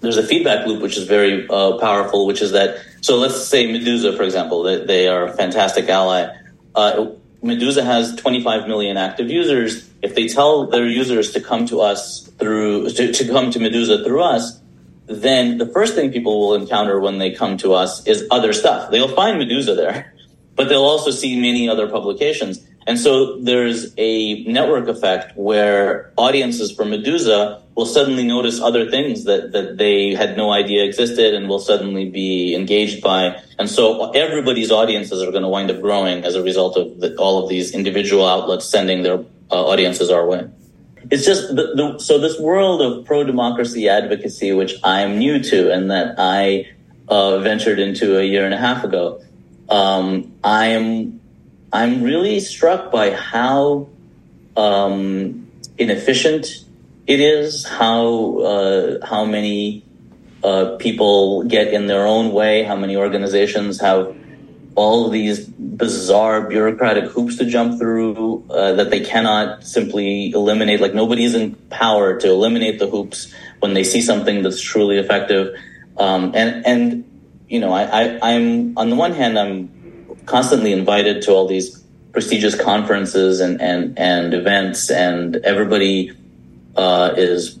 [SPEAKER 1] there's a feedback loop which is very uh, powerful, which is that so let's say Meduza, for example, they, they are a fantastic ally. Uh, Meduza has 25 million active users. If they tell their users to come to us through to, to come to Meduza through us, then the first thing people will encounter when they come to us is other stuff. They'll find Meduza there, but they'll also see many other publications. And so there's a network effect where audiences for Meduza will suddenly notice other things that, that they had no idea existed and will suddenly be engaged by. And so everybody's audiences are going to wind up growing as a result of the, all of these individual outlets sending their uh, audiences our way. It's just the, the, so this world of pro democracy advocacy, which I'm new to and that I uh, ventured into a year and a half ago. Um, I'm I'm really struck by how um, inefficient it is, how uh, how many uh, people get in their own way, how many organizations have all of these bizarre bureaucratic hoops to jump through uh, that they cannot simply eliminate. Like nobody's in power to eliminate the hoops when they see something that's truly effective. Um, and and you know, I, I, I'm on the one hand, I'm constantly invited to all these prestigious conferences and, and, and events and everybody uh, is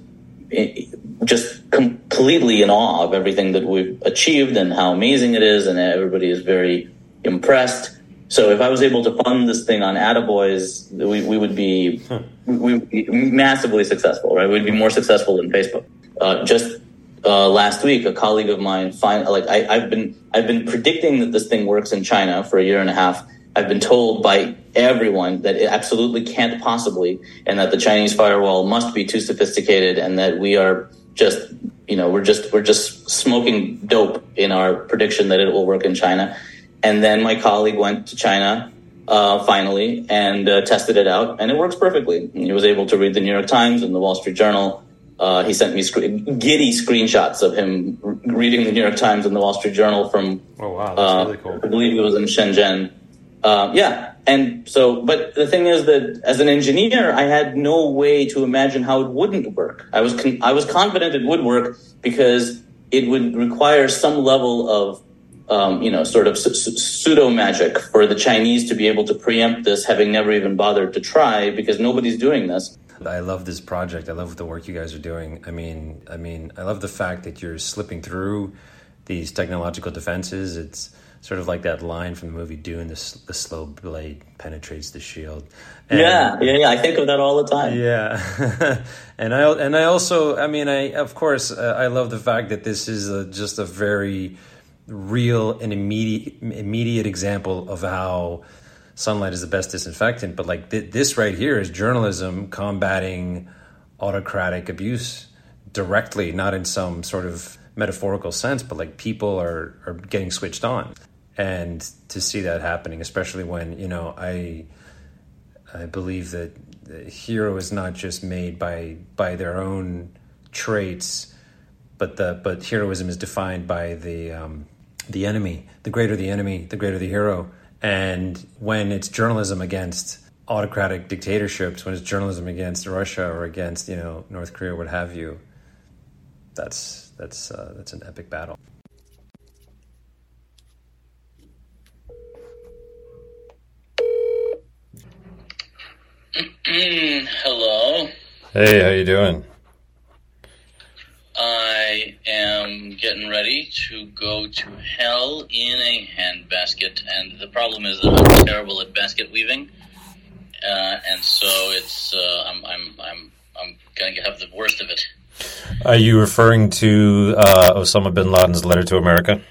[SPEAKER 1] just completely in awe of everything that we've achieved and how amazing it is and everybody is very impressed. So if I was able to fund this thing on Attaboys, we, we would be we be massively successful, right? We'd be more successful than Facebook. Uh, just uh, last week, a colleague of mine, find, like I, I've been, I've been predicting that this thing works in China for a year and a half. I've been told by everyone that it absolutely can't possibly, and that the Chinese firewall must be too sophisticated, and that we are just, you know, we're just, we're just smoking dope in our prediction that it will work in China. And then my colleague went to China uh, finally and uh, tested it out, and it works perfectly. He was able to read the New York Times and the Wall Street Journal uh, he sent me sc- giddy screenshots of him r- reading the New York Times and the Wall Street Journal from.
[SPEAKER 2] Oh wow, that's uh, really cool.
[SPEAKER 1] I believe it was in Shenzhen. Uh, yeah, and so, but the thing is that as an engineer, I had no way to imagine how it wouldn't work. I was con- I was confident it would work because it would require some level of um, you know, sort of pseudo magic for the Chinese to be able to preempt this, having never even bothered to try, because nobody's doing this.
[SPEAKER 2] I love this project. I love the work you guys are doing. I mean, I mean, I love the fact that you're slipping through these technological defenses. It's sort of like that line from the movie Dune: "the, the slow blade penetrates the shield."
[SPEAKER 1] And, yeah, yeah, yeah. I think of that all the time.
[SPEAKER 2] Yeah, *laughs* and I and I also, I mean, I of course, uh, I love the fact that this is a, just a very real and immediate immediate example of how sunlight is the best disinfectant, but like th- this right here is journalism combating autocratic abuse directly, not in some sort of metaphorical sense, but like people are are getting switched on, and to see that happening, especially when you know I I believe that the hero is not just made by by their own traits, but the but heroism is defined by the um, the enemy. The greater the enemy, the greater the hero and when it's journalism against autocratic dictatorships, when it's journalism against Russia or against you know North Korea, what have you, that's that's uh, that's an epic battle.
[SPEAKER 1] Hello.
[SPEAKER 2] Hey, how you doing?
[SPEAKER 1] I am getting ready to go to hell in a handbasket, and the problem is that I'm terrible at basket weaving, uh, and so it's uh, I'm I'm I'm I'm going to have the worst of it.
[SPEAKER 2] Are you referring to uh, Osama bin Laden's letter to America?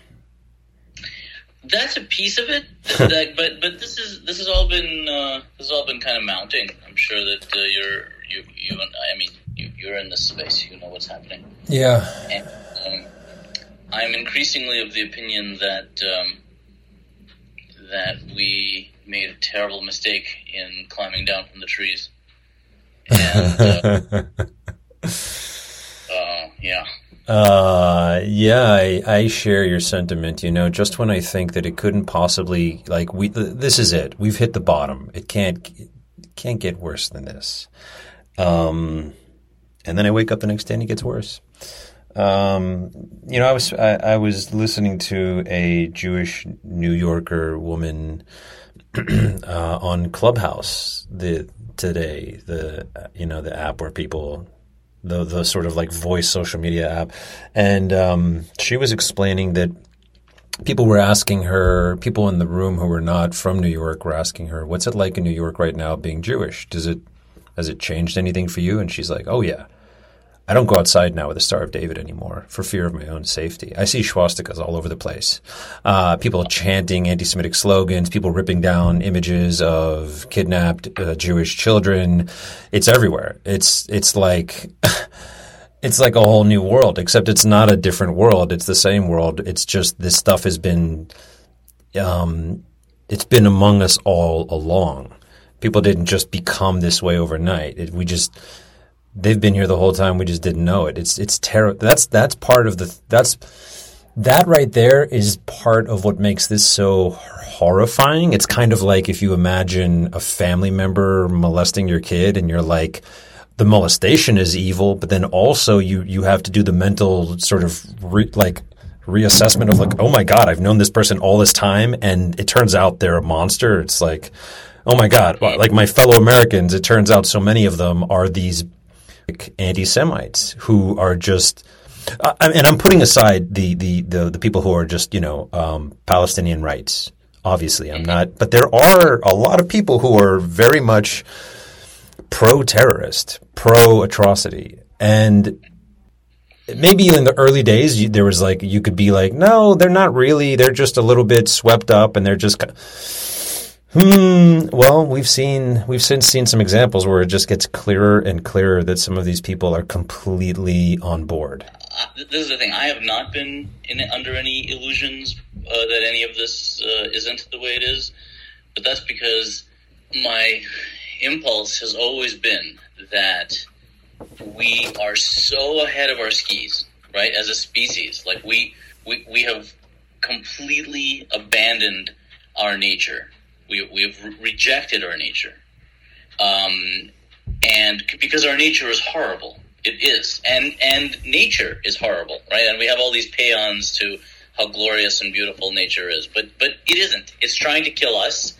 [SPEAKER 1] That's a piece of it, *laughs* that, but but this is this has all been uh, this has all been kind of mounting. I'm sure that uh, you're you you and I mean you, are in this space. You know what's happening.
[SPEAKER 2] Yeah.
[SPEAKER 1] And, um, I'm increasingly of the opinion that um, that we made a terrible mistake in climbing down from the trees. And, uh, *laughs* uh, yeah.
[SPEAKER 2] Uh, yeah, I, I share your sentiment. You know, just when I think that it couldn't possibly, like, we, this is it. We've hit the bottom. It can't, it can't get worse than this. Um, and then I wake up the next day and it gets worse. Um, you know, I was I, I, was listening to a Jewish New Yorker woman *clears throat* uh, on Clubhouse the today. The you know the app where people the the sort of like voice social media app, and um, she was explaining that people were asking her, people in the room who were not from New York were asking her, "What's it like in New York right now being Jewish? Does it has it changed anything for you?" And she's like, "Oh yeah." I don't go outside now with the Star of David anymore for fear of my own safety. I see swastikas all over the place. Uh, people chanting anti-Semitic slogans, people ripping down images of kidnapped uh, Jewish children. It's everywhere. It's it's like *laughs* it's like a whole new world. Except it's not a different world. It's the same world. It's just this stuff has been, um, it's been among us all along. People didn't just become this way overnight. It, we just they've been here the whole time. We just didn't know it. It's it's terrible. That's that's part of the that's that right there is part of what makes this so horrifying. It's kind of like if you imagine a family member molesting your kid, and you're like. The molestation is evil, but then also you you have to do the mental sort of re, like reassessment of like, oh my god, I've known this person all this time, and it turns out they're a monster. It's like, oh my god, like my fellow Americans, it turns out so many of them are these anti-Semites who are just, uh, and I'm putting aside the, the, the, the, people who are just, you know, um, Palestinian rights. Obviously, I'm not, but there are a lot of people who are very much pro-terrorist, pro-atrocity. And maybe in the early days, you, there was like, you could be like, no, they're not really, they're just a little bit swept up and they're just, Hmm. Well, we've seen we've since seen some examples where it just gets clearer and clearer that some of these people are completely on board.
[SPEAKER 1] This is the thing. I have not been in, under any illusions uh, that any of this uh, isn't the way it is, but that's because my impulse has always been that we are so ahead of our skis, right? As a species, like we we we have completely abandoned our nature we, we have re- rejected our nature. Um, and because our nature is horrible, it is. And, and nature is horrible, right? And we have all these paeans to how glorious and beautiful nature is, but, but it isn't. It's trying to kill us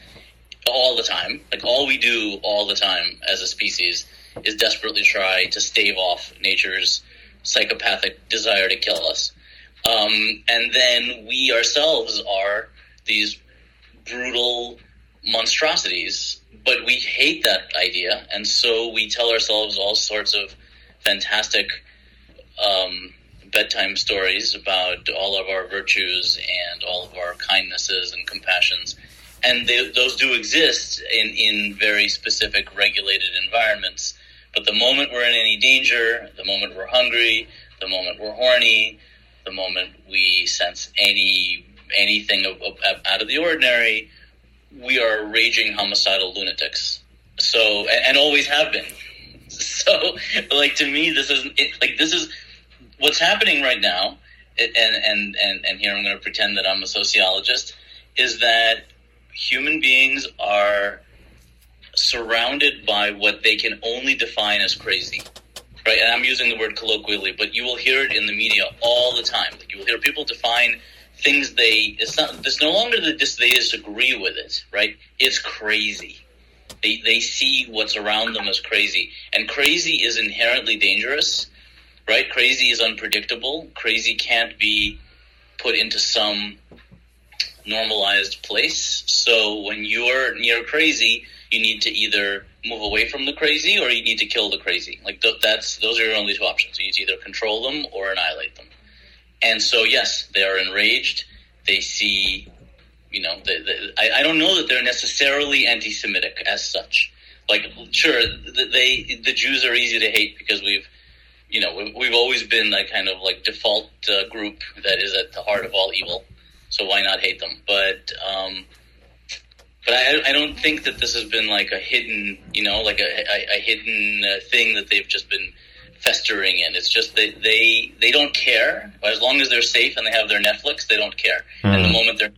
[SPEAKER 1] all the time. Like all we do all the time as a species is desperately try to stave off nature's psychopathic desire to kill us. Um, and then we ourselves are these brutal, monstrosities, but we hate that idea, and so we tell ourselves all sorts of fantastic um, bedtime stories about all of our virtues and all of our kindnesses and compassions. And they, those do exist in, in very specific regulated environments. But the moment we're in any danger, the moment we're hungry, the moment we're horny, the moment we sense any anything of, out of the ordinary, we are raging homicidal lunatics. So, and, and always have been. *laughs* So, like to me, this is it, like this is what's happening right now. And and and and here I'm going to pretend that I'm a sociologist. Is that human beings are surrounded by what they can only define as crazy right? And I'm using the word colloquially, but you will hear it in the media all the time. Like you will hear people define things they it's not it's no longer that just they disagree with it, right? It's crazy. They they see what's around them as crazy, and crazy is inherently dangerous, right? Crazy is unpredictable. Crazy can't be put into some normalized place. So when you're near crazy, you need to either move away from the crazy or you need to kill the crazy. Like th- that's those are your only two options. You need to either control them or annihilate them. And so, yes, they are enraged. They see, you know, the, the, I, I don't know that they're necessarily anti-Semitic as such, like sure they the Jews are easy to hate because we've you know we've, always been that kind of like default uh, group that is at the heart of all evil. So why not hate them? But um, but I, I don't think that this has been like a hidden, you know, like a, a, a hidden uh, thing that they've just been festering in. It's just that they they don't care as long as they're safe and they have their Netflix. They don't care. Mm. And the hmm. moment they're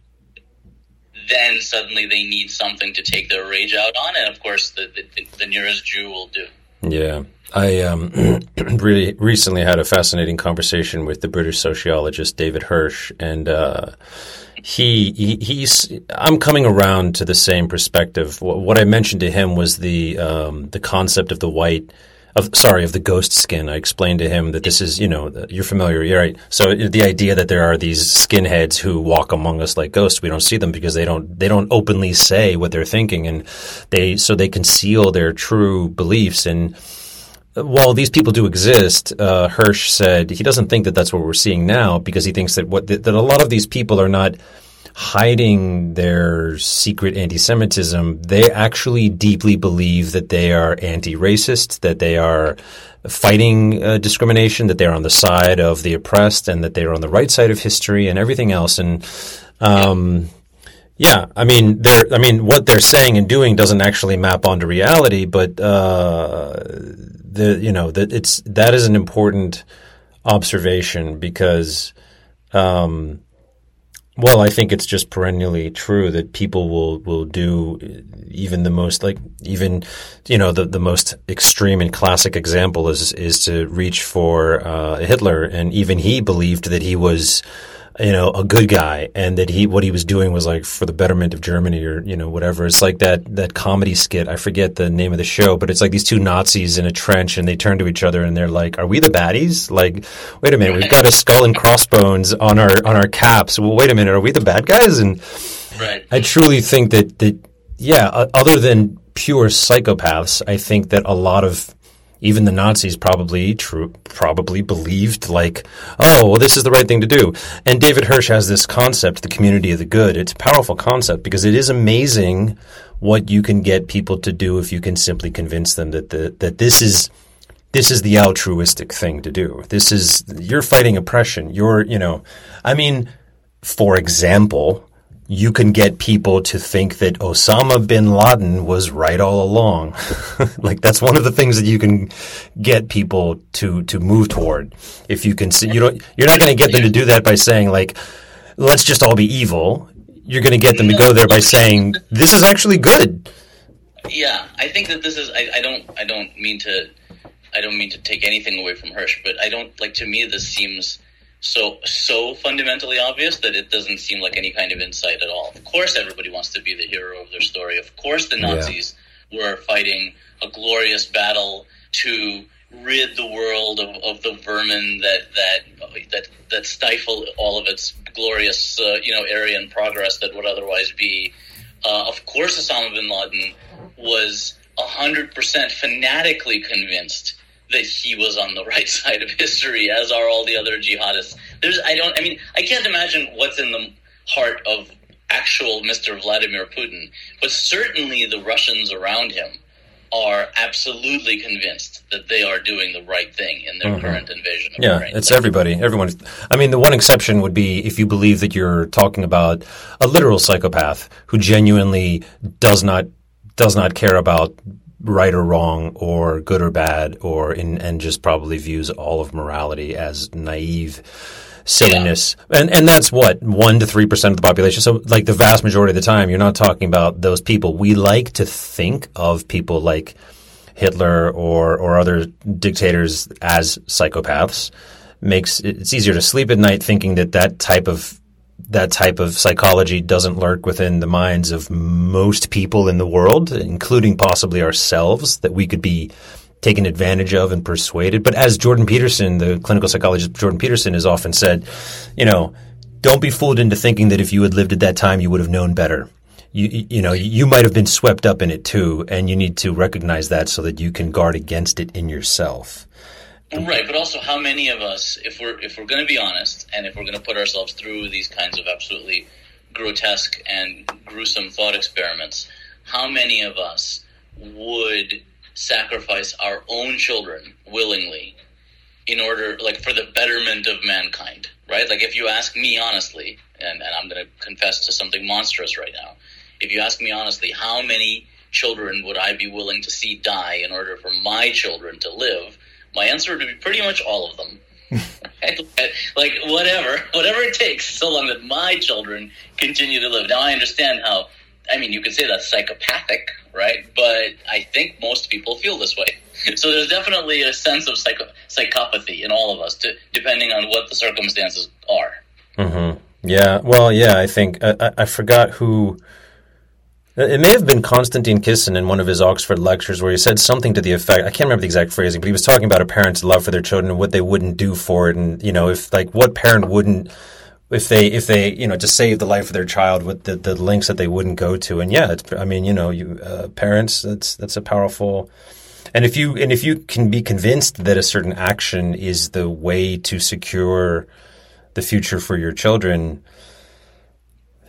[SPEAKER 1] then suddenly they need something to take their rage out on, and of course the the, the nearest Jew will do.
[SPEAKER 2] Yeah. I um, *clears throat* really recently had a fascinating conversation with the British sociologist David Hirsh, and uh, he, he, he's I'm coming around to the same perspective. What I mentioned to him was the um, the concept of the white of sorry of the ghost skin. I explained to him that this is you know you're familiar, you're right. So the idea that there are these skinheads who walk among us like ghosts, we don't see them because they don't they don't openly say what they're thinking, and they so they conceal their true beliefs and. While these people do exist, uh, Hirsh said he doesn't think that that's what we're seeing now because he thinks that what that a lot of these people are not hiding their secret anti-Semitism, they actually deeply believe that they are anti-racist, that they are fighting uh, discrimination, that they're on the side of the oppressed, and that they're on the right side of history and everything else. And um, yeah, I mean, they're I mean, what they're saying and doing doesn't actually map onto reality, but uh, the you know that it's that is an important observation because. Um, well, I think it's just perennially true that people will, will do even the most like even you know the, the most extreme and classic example is is to reach for uh, Hitler, and even he believed that he was you know, a good guy and that he, what he was doing was like for the betterment of Germany or, you know, whatever. It's like that, that comedy skit. I forget the name of the show, but it's like these two Nazis in a trench and they turn to each other and they're like, are we the baddies? Like, wait a minute, we've got a skull and crossbones on our, on our caps. Well, wait a minute, are we the bad guys? And
[SPEAKER 1] right.
[SPEAKER 2] I truly think that, that, yeah, other than pure psychopaths, I think that a lot of even the Nazis probably true, probably believed like, oh, well, this is the right thing to do. And David Hirsh has this concept, the community of the good. It's a powerful concept because it is amazing what you can get people to do if you can simply convince them that the, that this is this is the altruistic thing to do. This is you're fighting oppression. You're, you know, I mean, for example, you can get people to think that Osama bin Laden was right all along. *laughs* like that's one of the things that you can get people to to move toward. If you can see, you don't, you're not going to get them to do that by saying like, "Let's just all be evil." You're going to get them to go there by saying, "This is actually good."
[SPEAKER 1] Yeah, I think that this is. I, I don't. I don't mean to. I don't mean to take anything away from Hirsh, but I don't like. To me, this seems so so fundamentally obvious that it doesn't seem like any kind of insight at all. Of course, everybody wants to be the hero of their story. Of course, the Nazis yeah. were fighting a glorious battle to rid the world of, of the vermin that that that that stifle all of its glorious uh, you know Aryan progress that would otherwise be. Uh, of course, Osama bin Laden was hundred percent fanatically convinced that he was on the *laughs* right side of history, as are all the other jihadists. There's, I don't, I mean, I can't imagine what's in the heart of actual Mr. Vladimir Putin, but certainly the Russians around him are absolutely convinced that they are doing the right thing in their mm-hmm. current invasion.
[SPEAKER 2] yeah, Ukraine. it's everybody. Everyone. I mean, the one exception would be if you believe that you're talking about a literal psychopath who genuinely does not does not care about right or wrong or good or bad or in, and just probably views all of morality as naive silliness. Yeah. And and that's what, one to three percent of the population. So like the vast majority of the time you're not talking about those people. We like to think of people like Hitler or or other dictators as psychopaths. Makes it's easier to sleep at night thinking that that type of that type of psychology doesn't lurk within the minds of most people in the world, including possibly ourselves, that we could be taken advantage of and persuaded. But as Jordan Peterson, the clinical psychologist Jordan Peterson has often said, you know, don't be fooled into thinking that if you had lived at that time, you would have known better. You, you know, you might have been swept up in it too, and you need to recognize that so that you can guard against it in yourself.
[SPEAKER 1] Right, but also how many of us, if we're if we're going to be honest, and if we're going to put ourselves through these kinds of absolutely grotesque and gruesome thought experiments, how many of us would sacrifice our own children willingly in order, like, for the betterment of mankind, right? Like, if you ask me honestly, and, and I'm going to confess to something monstrous right now, if you ask me honestly, how many children would I be willing to see die in order for my children to live? My answer would be pretty much all of them. *laughs* like whatever, whatever it takes, so long that my children continue to live. Now I understand how. I mean, you could say that's psychopathic, right? But I think most people feel this way. *laughs* So there's definitely a sense of psycho- psychopathy in all of us, to, depending on what the circumstances are.
[SPEAKER 2] Mm-hmm. Yeah. Well, yeah. I think I, I forgot who it may have been Konstantin Kisin in one of his Oxford lectures where he said something to the effect, I can't remember the exact phrasing, but he was talking about a parent's love for their children and what they wouldn't do for it. And, you know, if like what parent wouldn't, if they, if they, you know, to save the life of their child with the, the links that they wouldn't go to. And yeah, I mean, you know, you, uh, parents, that's, that's a powerful, and if you, and if you can be convinced that a certain action is the way to secure the future for your children,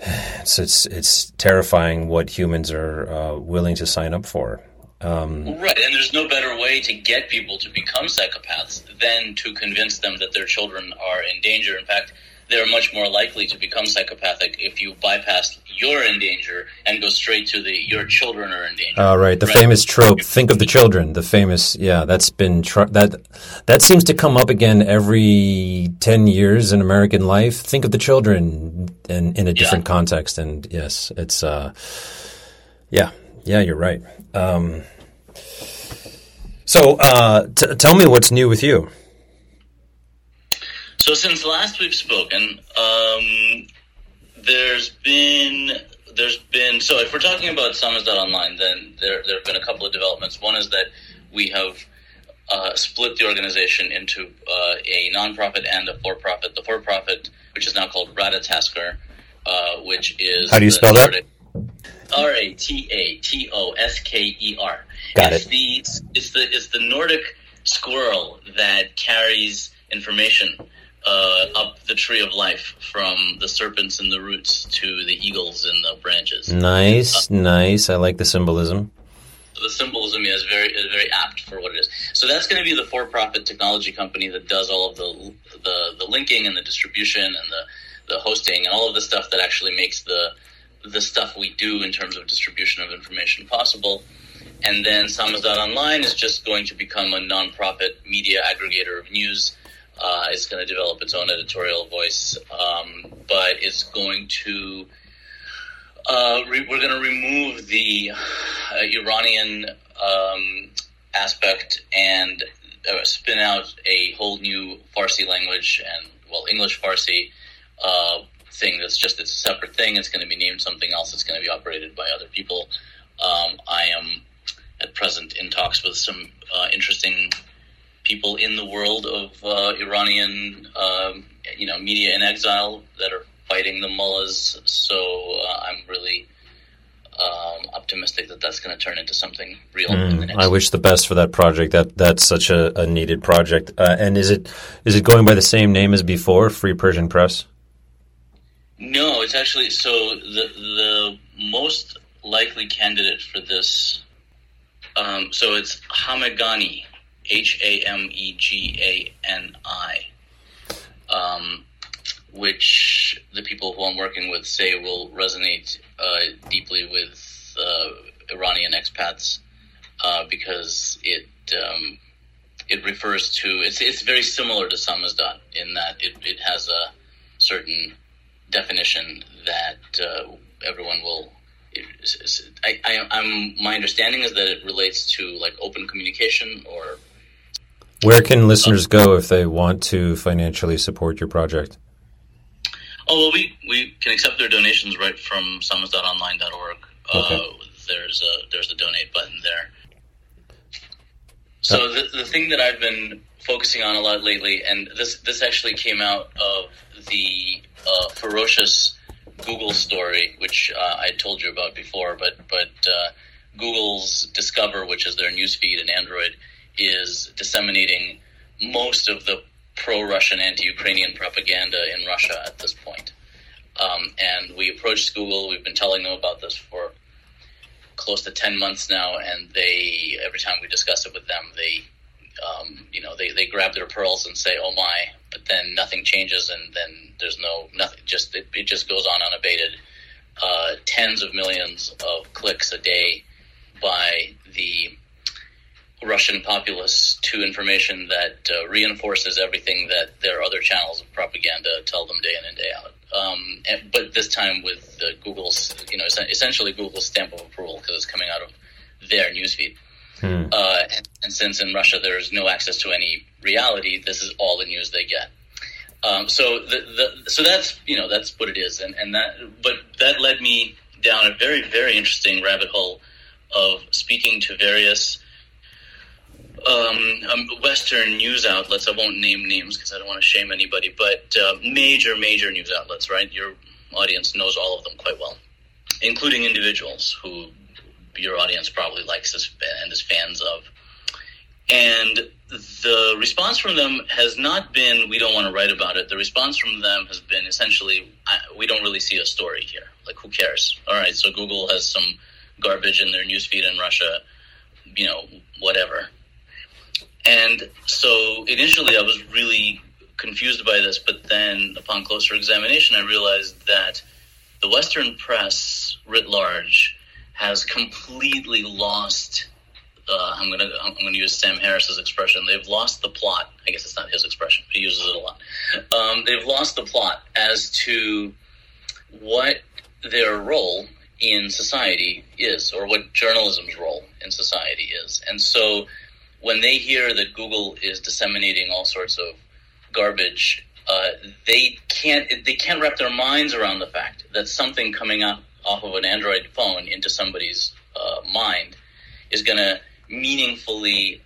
[SPEAKER 2] it's it's it's terrifying what humans are uh, willing to sign up for.
[SPEAKER 1] Um, right, and there's no better way to get people to become psychopaths than to convince them that their children are in danger. In fact, they're much more likely to become psychopathic if you bypass you're in danger and go straight to the your children are in danger.
[SPEAKER 2] Oh, right. The right. famous trope. Think of the children. The famous, yeah. That's been tr- that that seems to come up again every ten years in American life. Think of the children, in in a different yeah. context. And yes, it's uh, yeah, yeah. You're right. Um, so, uh, t- tell me what's new with you.
[SPEAKER 1] So since last we've spoken, um, there's been there's been so if we're talking about Samizdat.online, then there there have been a couple of developments. One is that we have uh, split the organization into uh, a nonprofit and a for-profit. The for-profit, which is now called Ratatosker, uh, which is
[SPEAKER 2] how do you spell
[SPEAKER 1] that? R A T A T O S K E R.
[SPEAKER 2] Got
[SPEAKER 1] it's
[SPEAKER 2] it.
[SPEAKER 1] The, it's the it's the Nordic squirrel that carries information uh, up the tree of life from the serpents in the roots to the eagles in the branches.
[SPEAKER 2] Nice, uh, nice. I like the symbolism.
[SPEAKER 1] The symbolism is very is very apt for what it is. So that's going to be the for-profit technology company that does all of the the, the linking and the distribution and the, the hosting and all of the stuff that actually makes the the stuff we do in terms of distribution of information possible. And then Samizdat.online is just going to become a nonprofit media aggregator of news uh, it's going to develop its own editorial voice, um, but it's going to. Uh, re- we're going to remove the uh, Iranian um, aspect and uh, spin out a whole new Farsi language and well English Farsi uh, thing that's just it's a separate thing. It's going to be named something else. It's going to be operated by other people. Um, I am at present in talks with some uh, interesting people in the world of uh, Iranian, um, you know, media in exile that are fighting the mullahs. So uh, I'm really um, optimistic that that's going to turn into something real.
[SPEAKER 2] Mm, I wish the best for that project. That that's such a, a needed project. Uh, and is it is it going by the same name as before, Free Persian Press?
[SPEAKER 1] No, it's actually so the the most likely candidate for this. Um, so it's Hamegani, H A M E G A N I, um, which the people who I'm working with say will resonate uh, deeply with uh, Iranian expats uh, because it um, it refers to it's it's very similar to Samizdat in that it, it has a certain definition that uh, everyone will I, I, am my understanding is that it relates to like open communication or
[SPEAKER 2] where can listeners go if they want to financially support your project?
[SPEAKER 1] Oh, well, we, we can accept their donations right from summons.online.org. Uh, okay. Uh, there's a there's a donate button there. So the, the thing that I've been focusing on a lot lately, and this this actually came out of the uh, ferocious Google story, which uh, I told you about before, but but uh, Google's Discover, which is their newsfeed in Android, is disseminating most of the pro-Russian, anti-Ukrainian propaganda in Russia at this point. Um, and we approached Google. We've been telling them about this for close to ten months now, and they every time we discuss it with them, they um, you know they, they grab their pearls and say, "Oh my!" But then nothing changes, and then there's no nothing. Just it, it just goes on unabated. Uh, tens of millions of clicks a day by the Russian populace to information that uh, reinforces everything that their other channels of propaganda tell them day in and day out. Um, and, but this time with uh, Google's, you know, essentially Google's stamp of approval because it's coming out of their newsfeed. Hmm. Uh, and, and, since in Russia there's no access to any reality, this is all the news they get. Um, so the, the, so that's you know that's what it is, and and that but that led me down a very very interesting rabbit hole of speaking to various um, um, Western news outlets. I won't name names because I don't want to shame anybody, but uh, major, major news outlets, right? Your audience knows all of them quite well, including individuals who your audience probably likes and is fans of. And the response from them has not been, we don't want to write about it. The response from them has been essentially, we don't really see a story here. Like, who cares? All right, so Google has some garbage in their newsfeed in Russia, you know, whatever. And so initially I was really confused by this, but then upon closer examination, I realized that the Western press writ large has completely lost. Uh, I'm gonna I'm gonna use Sam Harris's expression. They've lost the plot. I guess it's not his expression. He uses it a lot. Um, they've lost the plot as to what their role in society is, or what journalism's role in society is, and so when they hear that Google is disseminating all sorts of garbage, uh, they can't they can't wrap their minds around the fact that something coming up off of an Android phone into somebody's uh, mind is going to meaningfully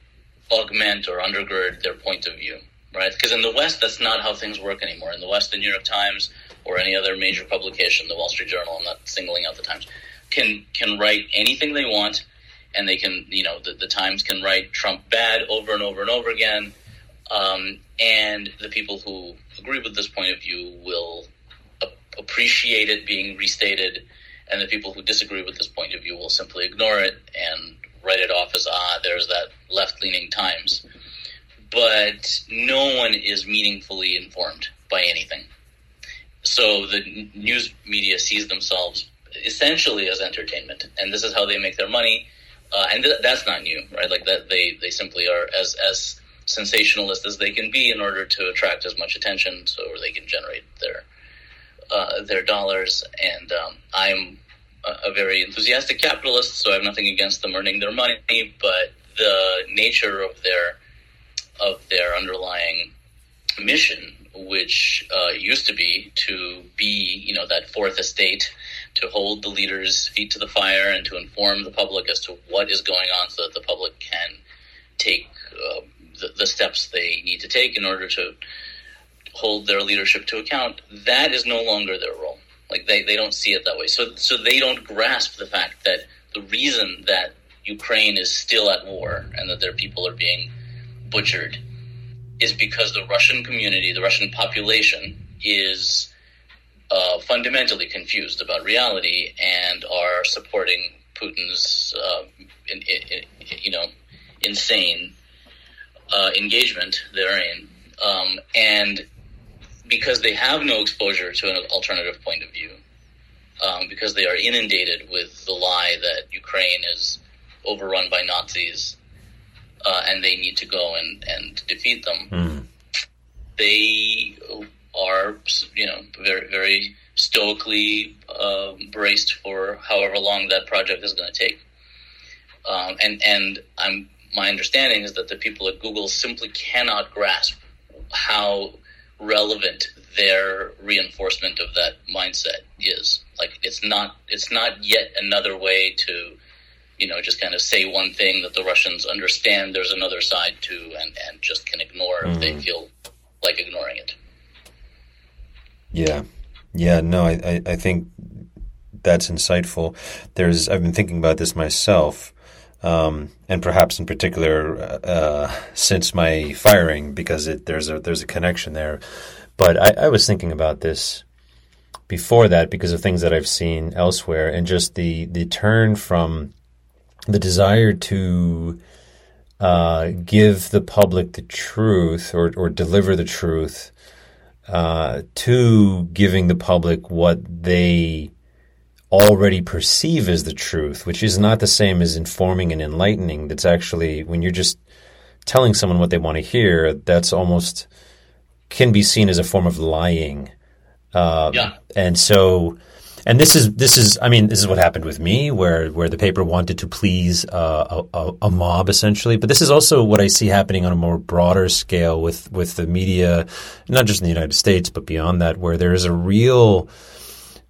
[SPEAKER 1] augment or undergird their point of view, right? Because in the West, that's not how things work anymore. In the West, the New York Times or any other major publication, the Wall Street Journal, I'm not singling out the Times, can can write anything they want and they can, you know, the, the Times can write Trump bad over and over and over again. Um, and the people who agree with this point of view will appreciate it being restated, and the people who disagree with this point of view will simply ignore it and write it off as ah, there's that left leaning Times. But no one is meaningfully informed by anything. So the news media sees themselves essentially as entertainment, and this is how they make their money uh, and th- that's not new, right? Like that they they simply are as as sensationalist as they can be in order to attract as much attention, so they can generate their uh, their dollars. And um, I'm a, very enthusiastic capitalist, so I have nothing against them earning their money, but the nature of their of their underlying mission, which uh, used to be to be, you know, that fourth estate to hold the leaders' feet to the fire and to inform the public as to what is going on so that the public can take uh, the, the, steps they need to take in order to hold their leadership to account. That is no longer their role. Like they, they don't see it that way. So so they don't grasp the fact that the reason that Ukraine is still at war and that their people are being butchered is because the Russian community, the Russian population is uh, fundamentally confused about reality and are supporting Putin's, uh, in, in, you know, insane uh, engagement therein, um, and because they have no exposure to an alternative point of view, um, because they are inundated with the lie that Ukraine is overrun by Nazis uh, and they need to go and, and defeat them. Mm. They are, you know, very, very stoically uh, braced for however long that project is going to take. Um, and and I'm my understanding is that the people at Google simply cannot grasp how relevant their reinforcement of that mindset is. Like it's not it's not yet another way to you know just kind of say one thing that the Russians understand there's another side to and and just can ignore mm. if they mm. feel like ignoring it.
[SPEAKER 2] Yeah. Yeah, no, I, I, think that's insightful. There's I've been thinking about this myself. Um, and perhaps in particular uh, since my firing, because it, there's a there's a connection there. But I, I, was thinking about this before that because of things that I've seen elsewhere, and just the the turn from the desire to uh, give the public the truth or, or deliver the truth uh, to giving the public what they already perceive as the truth, which is not the same as informing and enlightening. That's actually when you're just telling someone what they want to hear, that's almost can be seen as a form of lying.
[SPEAKER 1] Um, yeah.
[SPEAKER 2] And so, and this is this is I mean this is what happened with me, where where the paper wanted to please uh, a, a, mob essentially. But this is also what I see happening on a more broader scale with with the media, not just in the United States but beyond that, where there is a real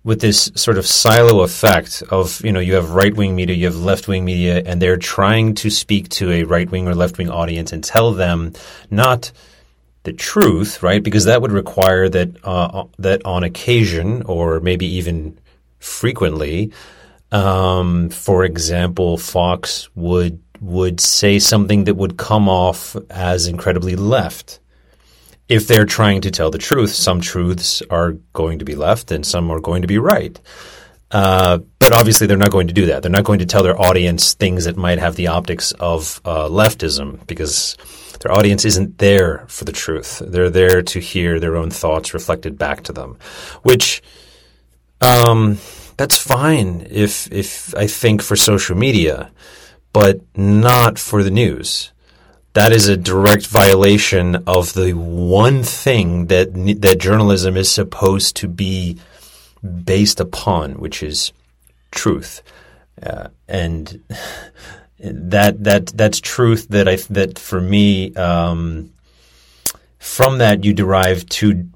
[SPEAKER 2] with this sort of silo effect of you know you have right wing media, you have left wing media, and they're trying to speak to a right wing or left wing audience and tell them not the truth, right? Because that would require that uh, that on occasion or maybe even frequently, um, for example, Fox would would say something that would come off as incredibly left if they're trying to tell the truth, some truths are going to be left and some are going to be right. Uh, but obviously, they're not going to do that. They're not going to tell their audience things that might have the optics of uh, leftism because their audience isn't there for the truth. They're there to hear their own thoughts reflected back to them, which um, that's fine if if I think for social media, but not for the news. That is a direct violation of the one thing that that journalism is supposed to be based upon, which is truth, uh, and *laughs* that that that's truth that I that for me um, from that you derive two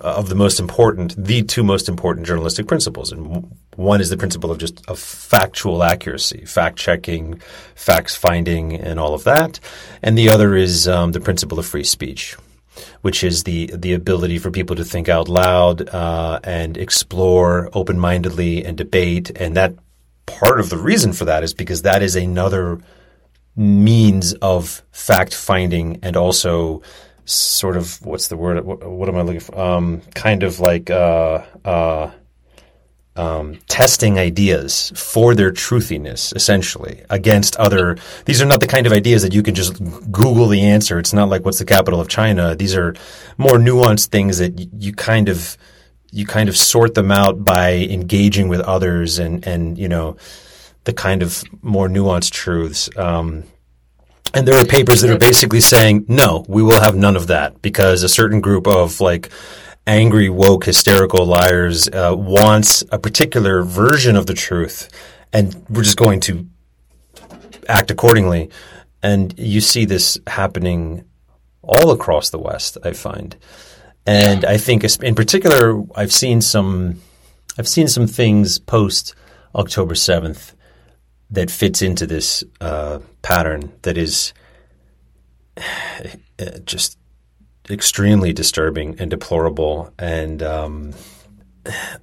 [SPEAKER 2] of the most important, the two most important journalistic principles, and one is the principle of just of factual accuracy, fact checking, facts finding, and all of that, and the other is um, the principle of free speech, which is the the ability for people to think out loud uh, and explore open mindedly and debate, and that part of the reason for that is because that is another means of fact finding and also sort of what's the word? What, what am I looking for? Um, kind of like uh, uh, um, testing ideas for their truthiness, essentially, against other. These are not the kind of ideas that you can just Google the answer. It's not like what's the capital of China. These are more nuanced things that you kind of you kind of sort them out by engaging with others and and you know the kind of more nuanced truths. Um, and there are papers that are basically saying, no, we will have none of that because a certain group of like angry, woke, hysterical liars uh, wants a particular version of the truth, and we're just going to act accordingly. And you see this happening all across the West, I find. And I think, in particular, I've seen some, I've seen some things post October seventh that fits into this uh, pattern that is uh, *sighs* just extremely disturbing and deplorable. And um,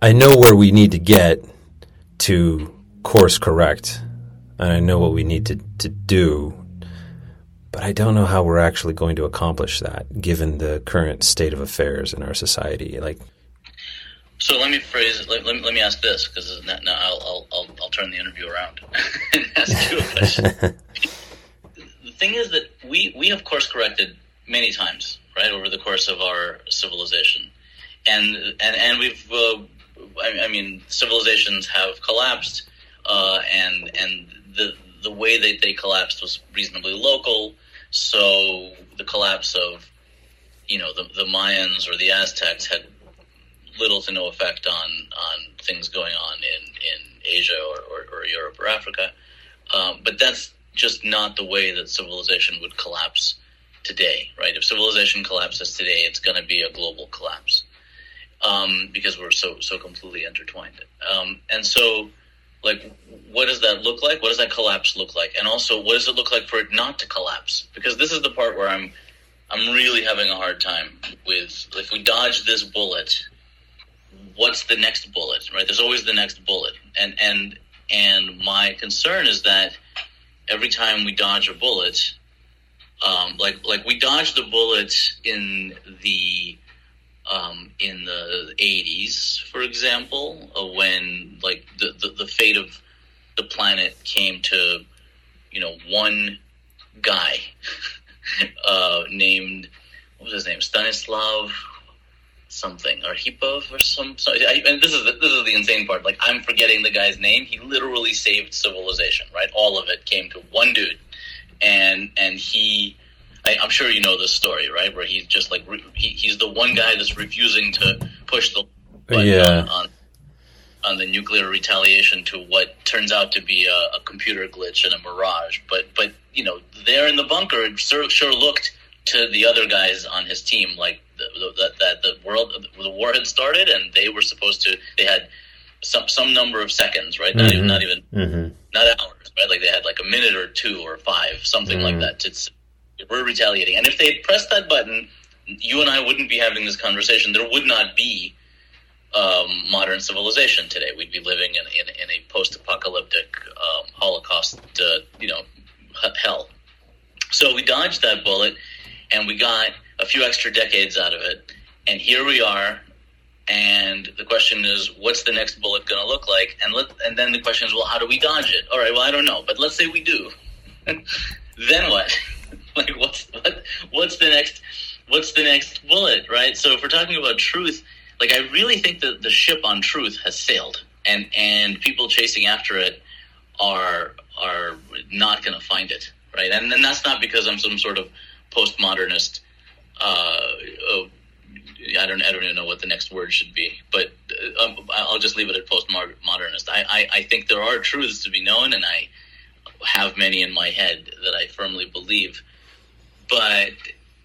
[SPEAKER 2] I know where we need to get to course correct, and I know what we need to, to do, but I don't know how we're actually going to accomplish that given the current state of affairs in our society. Like,
[SPEAKER 1] so let me phrase it. Let, let, let me ask this because now I'll, I'll, I'll, I'll turn the interview around *laughs* and ask you a question. *laughs* the thing is that we, we have course corrected many times, right, over the course of our civilization. And, and, and we've, uh, I, I, mean, civilizations have collapsed, uh, and, and the, the way that they collapsed was reasonably local. So the collapse of, you know, the, the Mayans or the Aztecs had little to no effect on on things going on in in Asia or, or, or Europe or Africa. Um, but that's just not the way that civilization would collapse today, right? If civilization collapses today, it's going to be a global collapse um, because we're so so completely intertwined. Um, and so, like, what does that look like? What does that collapse look like? And also, what does it look like for it not to collapse? Because this is the part where I'm I'm really having a hard time with if we dodge this bullet what's the next bullet, right? There's always the next bullet, and and and my concern is that every time we dodge a bullet, um, like like we dodged the bullet in the um, in the 80s, for example, uh, when like the, the, the fate of the planet came to you know one guy *laughs* uh, named what was his name Stanislav something Arkhipov or some. So I, and this is the, this is the insane part. Like I'm forgetting the guy's name. He literally saved civilization. Right, all of it came to one dude, and and he. I, am sure you know this story, right? Where he's just like re, he, he's the one guy that's refusing to push the button
[SPEAKER 2] Yeah.
[SPEAKER 1] on, on on the nuclear retaliation to what turns out to be a, a computer glitch and a mirage. But but you know, there in the bunker, it sure, sure looked to the other guys on his team like the, that the world the war had started and they were supposed to they had some some number of seconds, right? Not even not even
[SPEAKER 2] hmm
[SPEAKER 1] not hours, right? Like they had like a minute or two or five, something like
[SPEAKER 2] Mhm.
[SPEAKER 1] that. To, we're retaliating, and if they had pressed that button, you and I wouldn't be having this conversation. There would not be um, modern civilization today. We'd be living in in, in a post-apocalyptic um, Holocaust, uh, you know, hell. So we dodged that bullet, and we got a few extra decades out of it, and here we are. And the question is, what's the next bullet going to look like? And let, and then the question is, well, how do we dodge it? All right, well, I don't know, but let's say we do. *laughs* then what? *laughs* like, what's what, what's the next? What's the next bullet? Right. So if we're talking about truth, like I really think that the ship on truth has sailed, and and people chasing after it are are not going to find it. Right. And and that's not because I'm some sort of postmodernist. Uh, uh, I don't I don't even know what the next word should be, but uh, um, I'll just leave it at postmodernist. I, I I think there are truths to be known, and I have many in my head that I firmly believe. But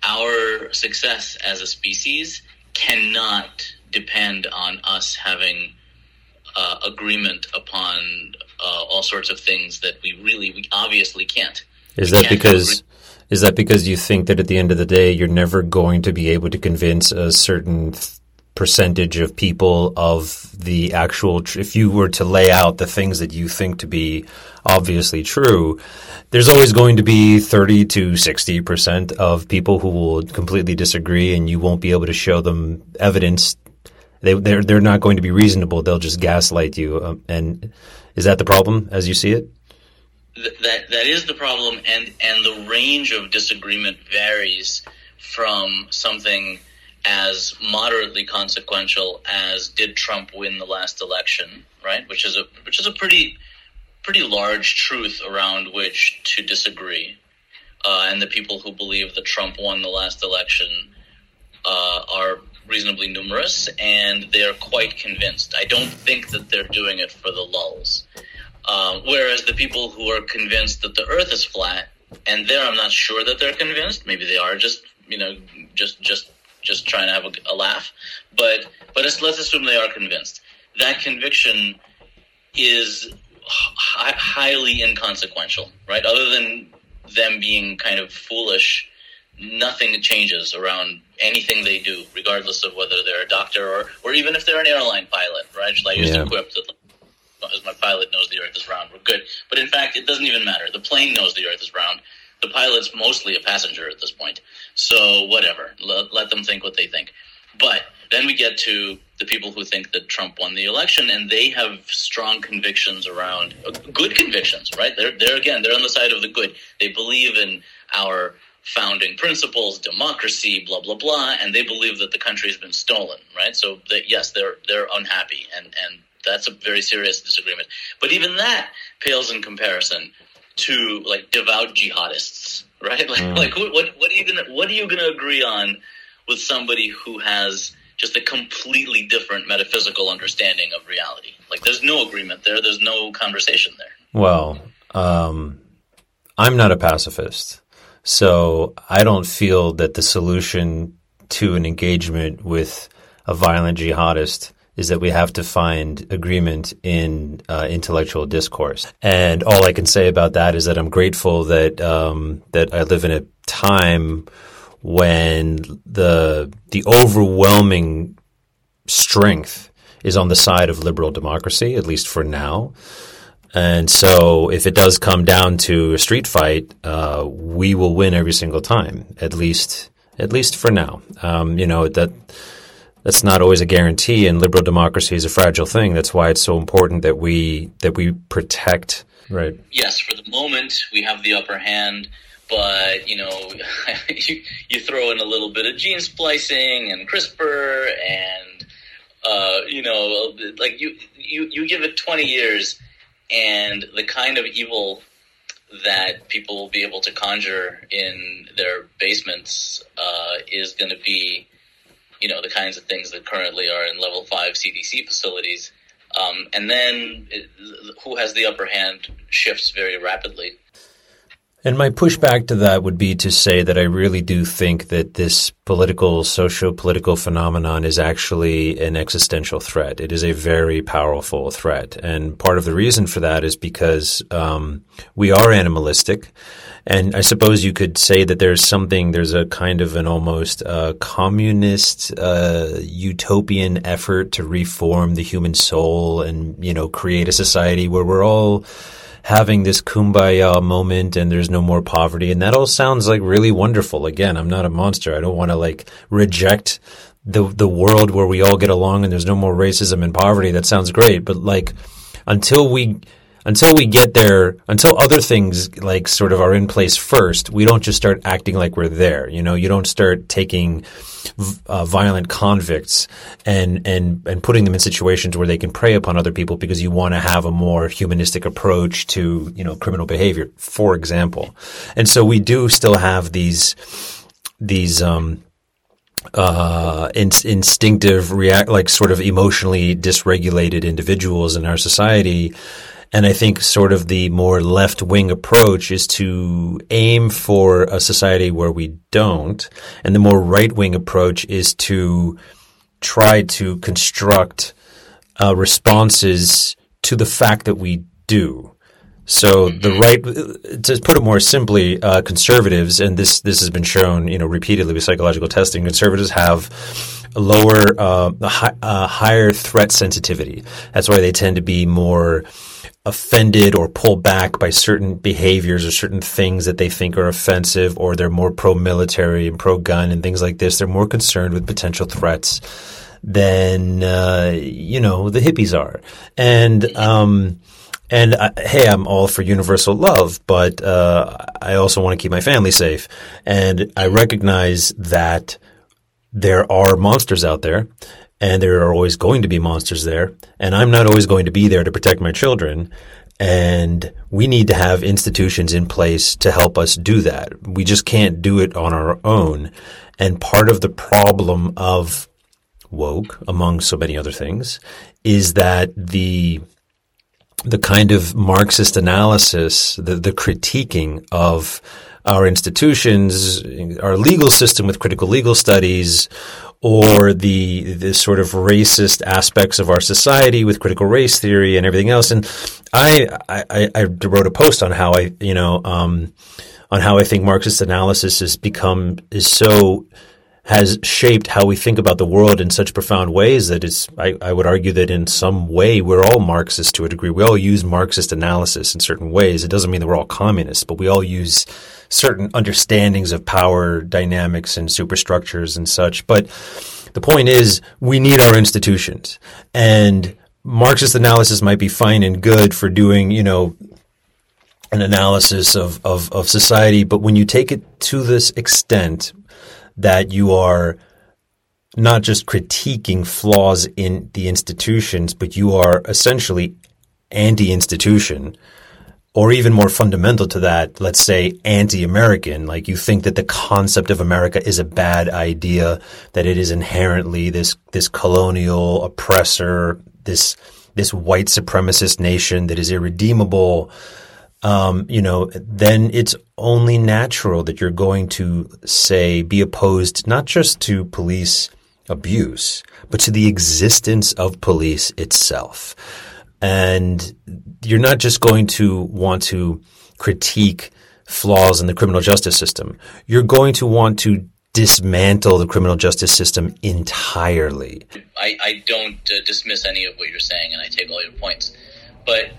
[SPEAKER 1] our success as a species cannot depend on us having uh, agreement upon uh, all sorts of things that we really, we obviously can't.
[SPEAKER 2] Is
[SPEAKER 1] We
[SPEAKER 2] that
[SPEAKER 1] can't
[SPEAKER 2] because is that because you think that at the end of the day you're never going to be able to convince a certain percentage of people of the actual tr- if you were to lay out the things that you think to be obviously true there's always going to be 30 to 60% of people who will completely disagree and you won't be able to show them evidence. They they're they're not going to be reasonable. They'll just gaslight you um, and is that the problem as you see it
[SPEAKER 1] Th- that that is the problem, and and the range of disagreement varies from something as moderately consequential as did Trump win the last election, right? Which is a which is a pretty pretty large truth around which to disagree, uh, and the people who believe that Trump won the last election uh, are reasonably numerous, and they're quite convinced. I don't think that they're doing it for the lulls. Um, whereas the people who are convinced that the Earth is flat, and there I'm not sure that they're convinced. Maybe they are just you know just just just trying to have a, a laugh. But but let's, let's assume they are convinced. That conviction is hi- highly inconsequential, right? Other than them being kind of foolish, nothing changes around anything they do, regardless of whether they're a doctor or, or even if they're an airline pilot, right? I used
[SPEAKER 2] Yeah.
[SPEAKER 1] to quip that as my pilot knows the earth is round, we're good. But in fact, it doesn't even matter. The plane knows the earth is round. The pilot's mostly a passenger at this point. So whatever. Let, let them think what they think. But then we get to the people who think that Trump won the election, and they have strong convictions around uh, good convictions, right? They're, they're again, they're on the side of the good. They believe in our founding principles, democracy, blah blah blah, and they believe that the country has been stolen, right? So that yes, they're they're unhappy, and and that's a very serious disagreement. But even that pales in comparison to like devout jihadists, right? *laughs* Like
[SPEAKER 2] Mm.
[SPEAKER 1] like what what what are you gonna what are you gonna agree on with somebody who has just a completely different metaphysical understanding of reality? Like there's no agreement there. There's no conversation there.
[SPEAKER 2] Well, um, I'm not a pacifist, so I don't feel that the solution to an engagement with a violent jihadist is that we have to find agreement in uh, intellectual discourse. And all I can say about that is that I'm grateful that um, that I live in a time when the the overwhelming strength is on the side of liberal democracy, at least for now. And so, if it does come down to a street fight, uh, we will win every single time. At least, at least for now. Um, you know that that's not always a guarantee, and liberal democracy is a fragile thing. That's why it's so important that we that we protect. Right.
[SPEAKER 1] Yes, for the moment we have the upper hand, but you know, *laughs* you, you throw in a little bit of gene splicing and CRISPR, and uh, you know, like you you you give it twenty years, and the kind of evil that people will be able to conjure in their basements uh, is going to be you know, the kinds of things that currently are in level five CDC facilities. Um, and then it, who has the upper hand shifts very rapidly.
[SPEAKER 2] And my pushback to that would be to say that I really do think that this political, socio political phenomenon is actually an existential threat. It is a very powerful threat. And part of the reason for that is because um, we are animalistic. And I suppose you could say that there's something, there's a kind of an almost uh, communist, uh, utopian effort to reform the human soul and, you know, create a society where we're all having this kumbaya moment and there's no more poverty. And that all sounds like really wonderful. Again, I'm not a monster. I don't want to like reject the, the world where we all get along and there's no more racism and poverty. That sounds great. But like, until we until we get there, until other things like sort of are in place first, we don't just start acting like we're there. You know, you don't start taking uh, violent convicts and and and putting them in situations where they can prey upon other people because you want to have a more humanistic approach to you know criminal behavior, for example. And so we do still have these these um, uh, in, instinctive react like sort of emotionally dysregulated individuals in our society and I think sort of the more left wing approach is to aim for a society where we don't. And the more right wing approach is to try to construct uh, responses to the fact that we do. So the mm-hmm. right, to put it more simply, uh, conservatives, and this this has been shown, you know, repeatedly with psychological testing, conservatives have a lower, uh, a uh, higher threat sensitivity. That's why they tend to be more offended or pull back by certain behaviors or certain things that they think are offensive, or they're more pro-military and pro-gun and things like this. They're more concerned with potential threats than uh, you know the hippies are, and. Um, and hey, I'm all for universal love, but uh, I also want to keep my family safe. And I recognize that there are monsters out there and there are always going to be monsters there, and I'm not always going to be there to protect my children. And we need to have institutions in place to help us do that. We just can't do it on our own. And part of the problem of woke, among so many other things, is that the the kind of Marxist analysis, the, the critiquing of our institutions, our legal system with critical legal studies, or the the sort of racist aspects of our society with critical race theory and everything else. And I I, I wrote a post on how I you know um, on how I think Marxist analysis has become is so has shaped how we think about the world in such profound ways that it's I, I would argue that in some way we're all Marxists to a degree. We all use Marxist analysis in certain ways. It doesn't mean that we're all communists, but we all use certain understandings of power dynamics and superstructures and such. But the point is, we need our institutions. And Marxist analysis might be fine and good for doing, you know, an analysis of, of, of society, but when you take it to this extent that you are not just critiquing flaws in the institutions, but you are essentially anti-institution, or even more fundamental to that, let's say anti-American, like you think that the concept of America is a bad idea, that it is inherently this, this colonial oppressor, this, this white supremacist nation that is irredeemable, um, you know, then it's only natural that you're going to say, be opposed not just to police abuse, but to the existence of police itself. And you're not just going to want to critique flaws in the criminal justice system. You're going to want to dismantle the criminal justice system entirely.
[SPEAKER 1] I, I don't uh, dismiss any of what you're saying, and I take all your points. But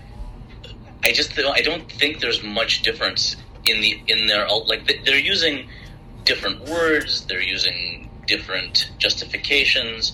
[SPEAKER 1] I just I don't think there's much difference in the in their like they're using different words, they're using different justifications,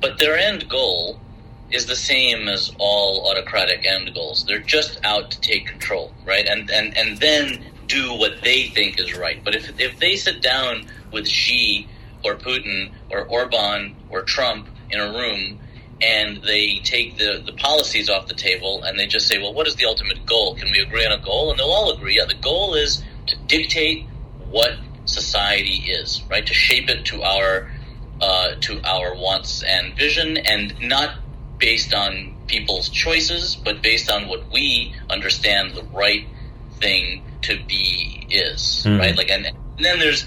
[SPEAKER 1] but their end goal is the same as all autocratic end goals. They're just out to take control, right? And and and then do what they think is right. But if if they sit down with Xi or Putin or Orban or Trump in a room and they take the, the policies off the table and they just say, well, what is the ultimate goal? Can we agree on a goal? And they'll all agree, yeah, the goal is to dictate what society is, right? To shape it to our uh, to our wants and vision, and not based on people's choices, but based on what we understand the right thing to be is, mm. right? Like, and, and, then there's,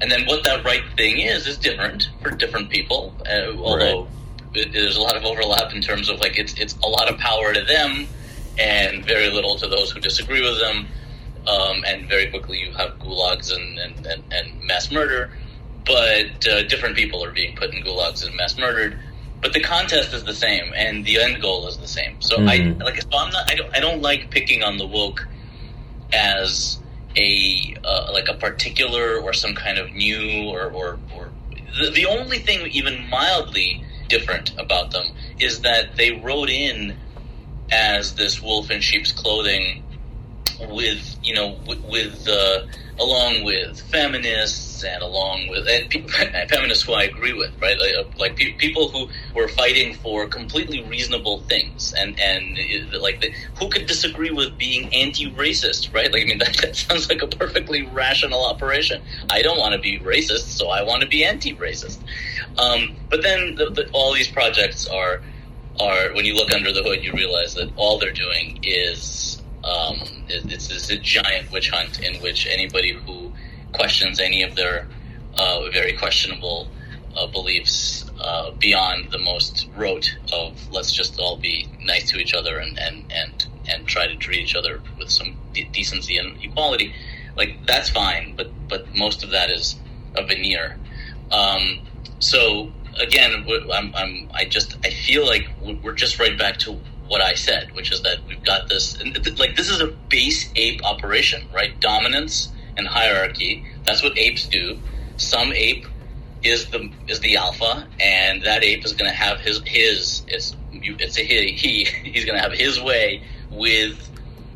[SPEAKER 1] and then what that right thing is is different for different people. Uh, although right. there's a lot of overlap in terms of like it's it's a lot of power to them and very little to those who disagree with them. Um, and very quickly you have gulags and, and, and, and mass murder but uh, different people are being put in gulags and mass murdered. But the contest is the same, and the end goal is the same. So mm-hmm. I like. So I'm not. I don't. I don't like picking on the woke as a uh, like a particular or some kind of new or or, or the, the only thing even mildly different about them is that they wrote in as this wolf in sheep's clothing with you know with, with uh, along with feminists and along with and *laughs* feminists who I agree with, right? Like, uh, like pe- people who were fighting for completely reasonable things, and and uh, like the, who could disagree with being anti-racist, right? Like I mean *laughs* that, that sounds like a perfectly rational operation. I don't want to be racist, so I want to be anti-racist. Um, but then the, the, all these projects are are when you look under the hood, you realize that all they're doing is um, it's, it's a giant witch hunt in which anybody who questions any of their uh, very questionable uh, beliefs uh, beyond the most rote of let's just all be nice to each other and and and, and try to treat each other with some de- decency and equality. Like that's fine, but but most of that is a veneer. Um, so again, I'm, I'm I just I feel like we're just right back to what I said, which is that we've got this, like this is a base ape operation, right? Dominance and hierarchy. That's what apes do. Some ape is the is the alpha, and that ape is going to have his his it's it's a he, he *laughs* he's going to have his way with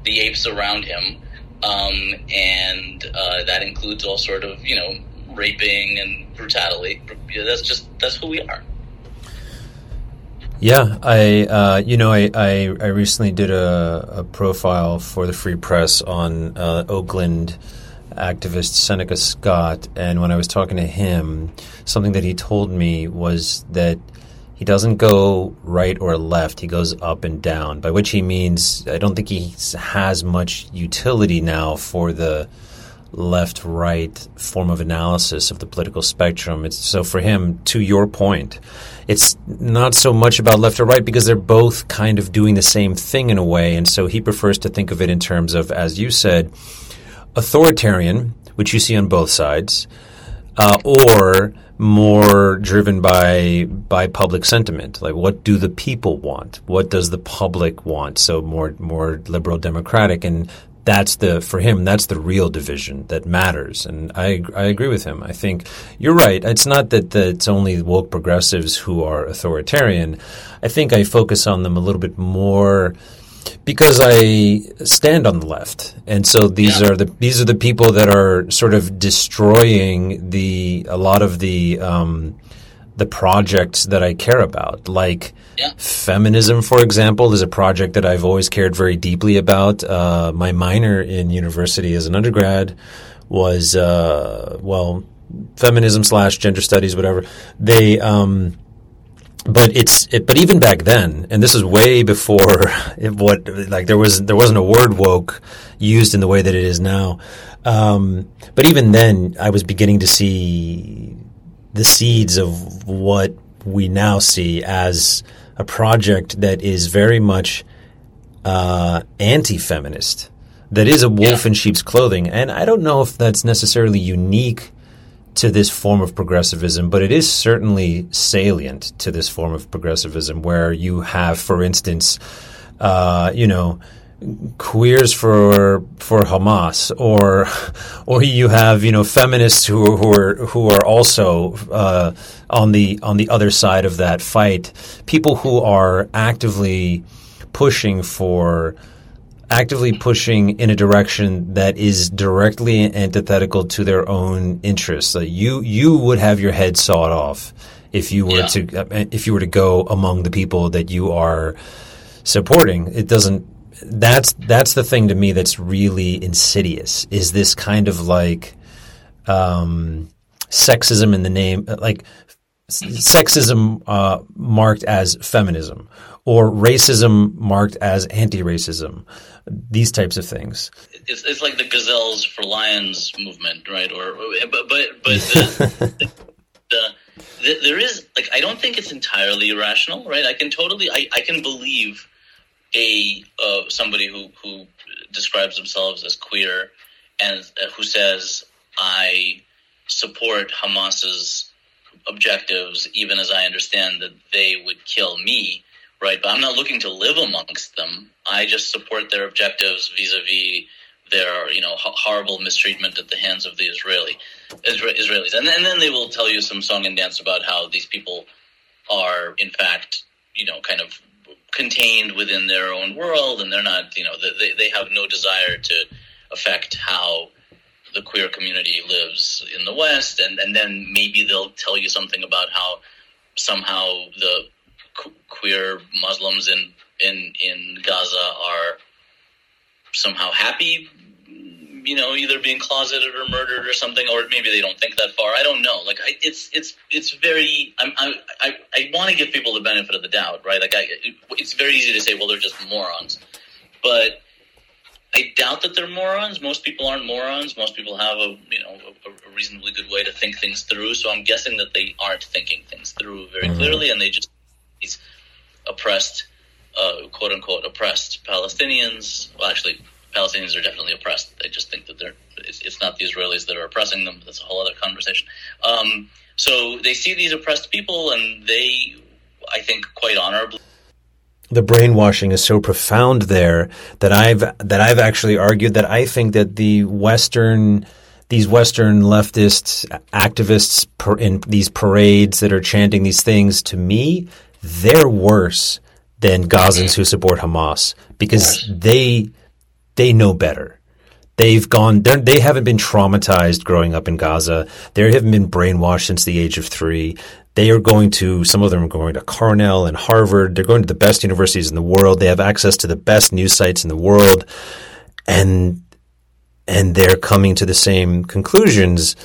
[SPEAKER 1] the apes around him, um, and uh, that includes all sort of you know raping and brutality. That's just that's who we are.
[SPEAKER 2] Yeah, I uh, you know I, I, I recently did a, a, profile for the Free Press on uh, Oakland activist Seneca Scott, and when I was talking to him, something that he told me was that he doesn't go right or left, he goes up and down, by which he means I don't think he has much utility now for the left right form of analysis of the political spectrum. It's, so for him, to your point, it's not so much about left or right because they're both kind of doing the same thing in a way. And so he prefers to think of it in terms of, as you said, authoritarian, which you see on both sides, uh, or more driven by by public sentiment. Like, what do the people want? What does the public want? So more more liberal democratic, and that's the for him that's the real division that matters. And I I agree with him. I think you're right. It's not that the, it's only woke progressives who are authoritarian. I think I focus on them a little bit more because I stand on the left, and so these yeah. are the these are the people that are sort of destroying the a lot of the um, the projects that I care about, like yeah. feminism, for example, is a project that I've always cared very deeply about. Uh, my minor in university as an undergrad was uh, well, feminism slash gender studies, whatever. They um, but it's it, but even back then, and this is way before *laughs* what like there was there wasn't a word woke used in the way that it is now. Um, but even then, I was beginning to see the seeds of what we now see as a project that is very much uh, anti-feminist. That is a wolf yeah. in sheep's clothing, and I don't know if that's necessarily unique to this form of progressivism, but it is certainly salient to this form of progressivism where you have, for instance, uh, you know, queers for for Hamas, or or you have you know feminists who who are who are also uh, on the on the other side of that fight. People who are actively pushing for actively pushing in a direction that is directly antithetical to their own interests. Like you you would have your head sawed off if you were yeah. to if you were to go among the people that you are supporting. It doesn't that's that's the thing to me that's really insidious is this kind of like um, sexism in the name like sexism uh, marked as feminism or racism marked as anti-racism these types of things.
[SPEAKER 1] It's, it's like the gazelles for lions movement right? Or but but, but *laughs* the, the, the, there is like i don't think it's entirely irrational right? I can totally i, I can believe a uh, somebody who who describes themselves as queer and uh, who says I support Hamas's objectives, even as I understand that they would kill me, right? But I'm not looking to live amongst them. I just support their objectives vis-a-vis their, you know, horrible mistreatment at the hands of the Israeli Israelis, and, and then they will tell you some song and dance about how these people are, in fact, you know, kind of contained within their own world, and they're not, you know, they they have no desire to affect how the queer community lives in the West, and and then maybe they'll tell you something about how somehow the queer Muslims in in in Gaza are somehow happy you know, either being closeted or murdered or something, or maybe they don't think that far. I don't know. Like, I, it's it's it's very. I'm, I I, I want to give people the benefit of the doubt, right? Like, I, it, it's very easy to say, well, they're just morons, but I doubt that they're morons. Most people aren't morons. Most people have a you know a, a reasonably good way to think things through. So I'm guessing that they aren't thinking things through very mm-hmm. clearly, and they just these oppressed, uh, quote unquote, oppressed Palestinians. Well, actually Palestinians are definitely oppressed. They just think that they're it's, it's not the Israelis that are oppressing them. That's a whole other conversation. Um, so they see these oppressed people, and they, I think, quite honorably.
[SPEAKER 2] The brainwashing is so profound there that I've that I've actually argued that I think that the Western these Western leftists, activists in these parades that are chanting these things, to me, they're worse than Gazans who support Hamas because they they know better. They've gone, they haven't been traumatized growing up in Gaza. They haven't been brainwashed since the age of three. They are going to, some of them are going to Cornell and Harvard. They're going to the best universities in the world. They have access to the best news sites in the world. And, and they're coming to the same conclusions.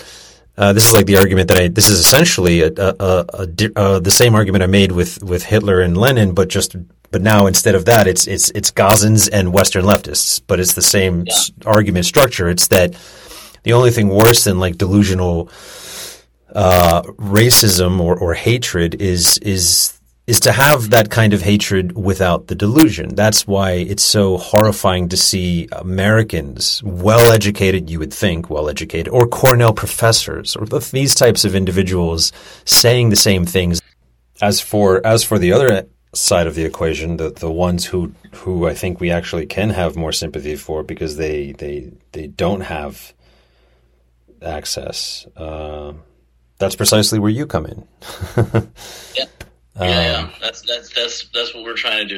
[SPEAKER 2] Uh, this is like the argument that I. This is essentially a, a, a, uh, the same argument I made with, with Hitler and Lenin, but just but now instead of that, it's it's it's Gazans and Western leftists. But it's the same yeah. argument structure. It's that the only thing worse than like delusional uh, racism or, or hatred is is is to have that kind of hatred without the delusion. That's why it's so horrifying to see Americans, well educated, you would think, well educated, or Cornell professors, or these types of individuals saying the same things. As for as for the other side of the equation, the the ones who who I think we actually can have more sympathy for because they they they don't have access. Uh, that's precisely where you come in. *laughs*
[SPEAKER 1] yeah, yeah, um, yeah. That's that's that's that's what we're trying to do.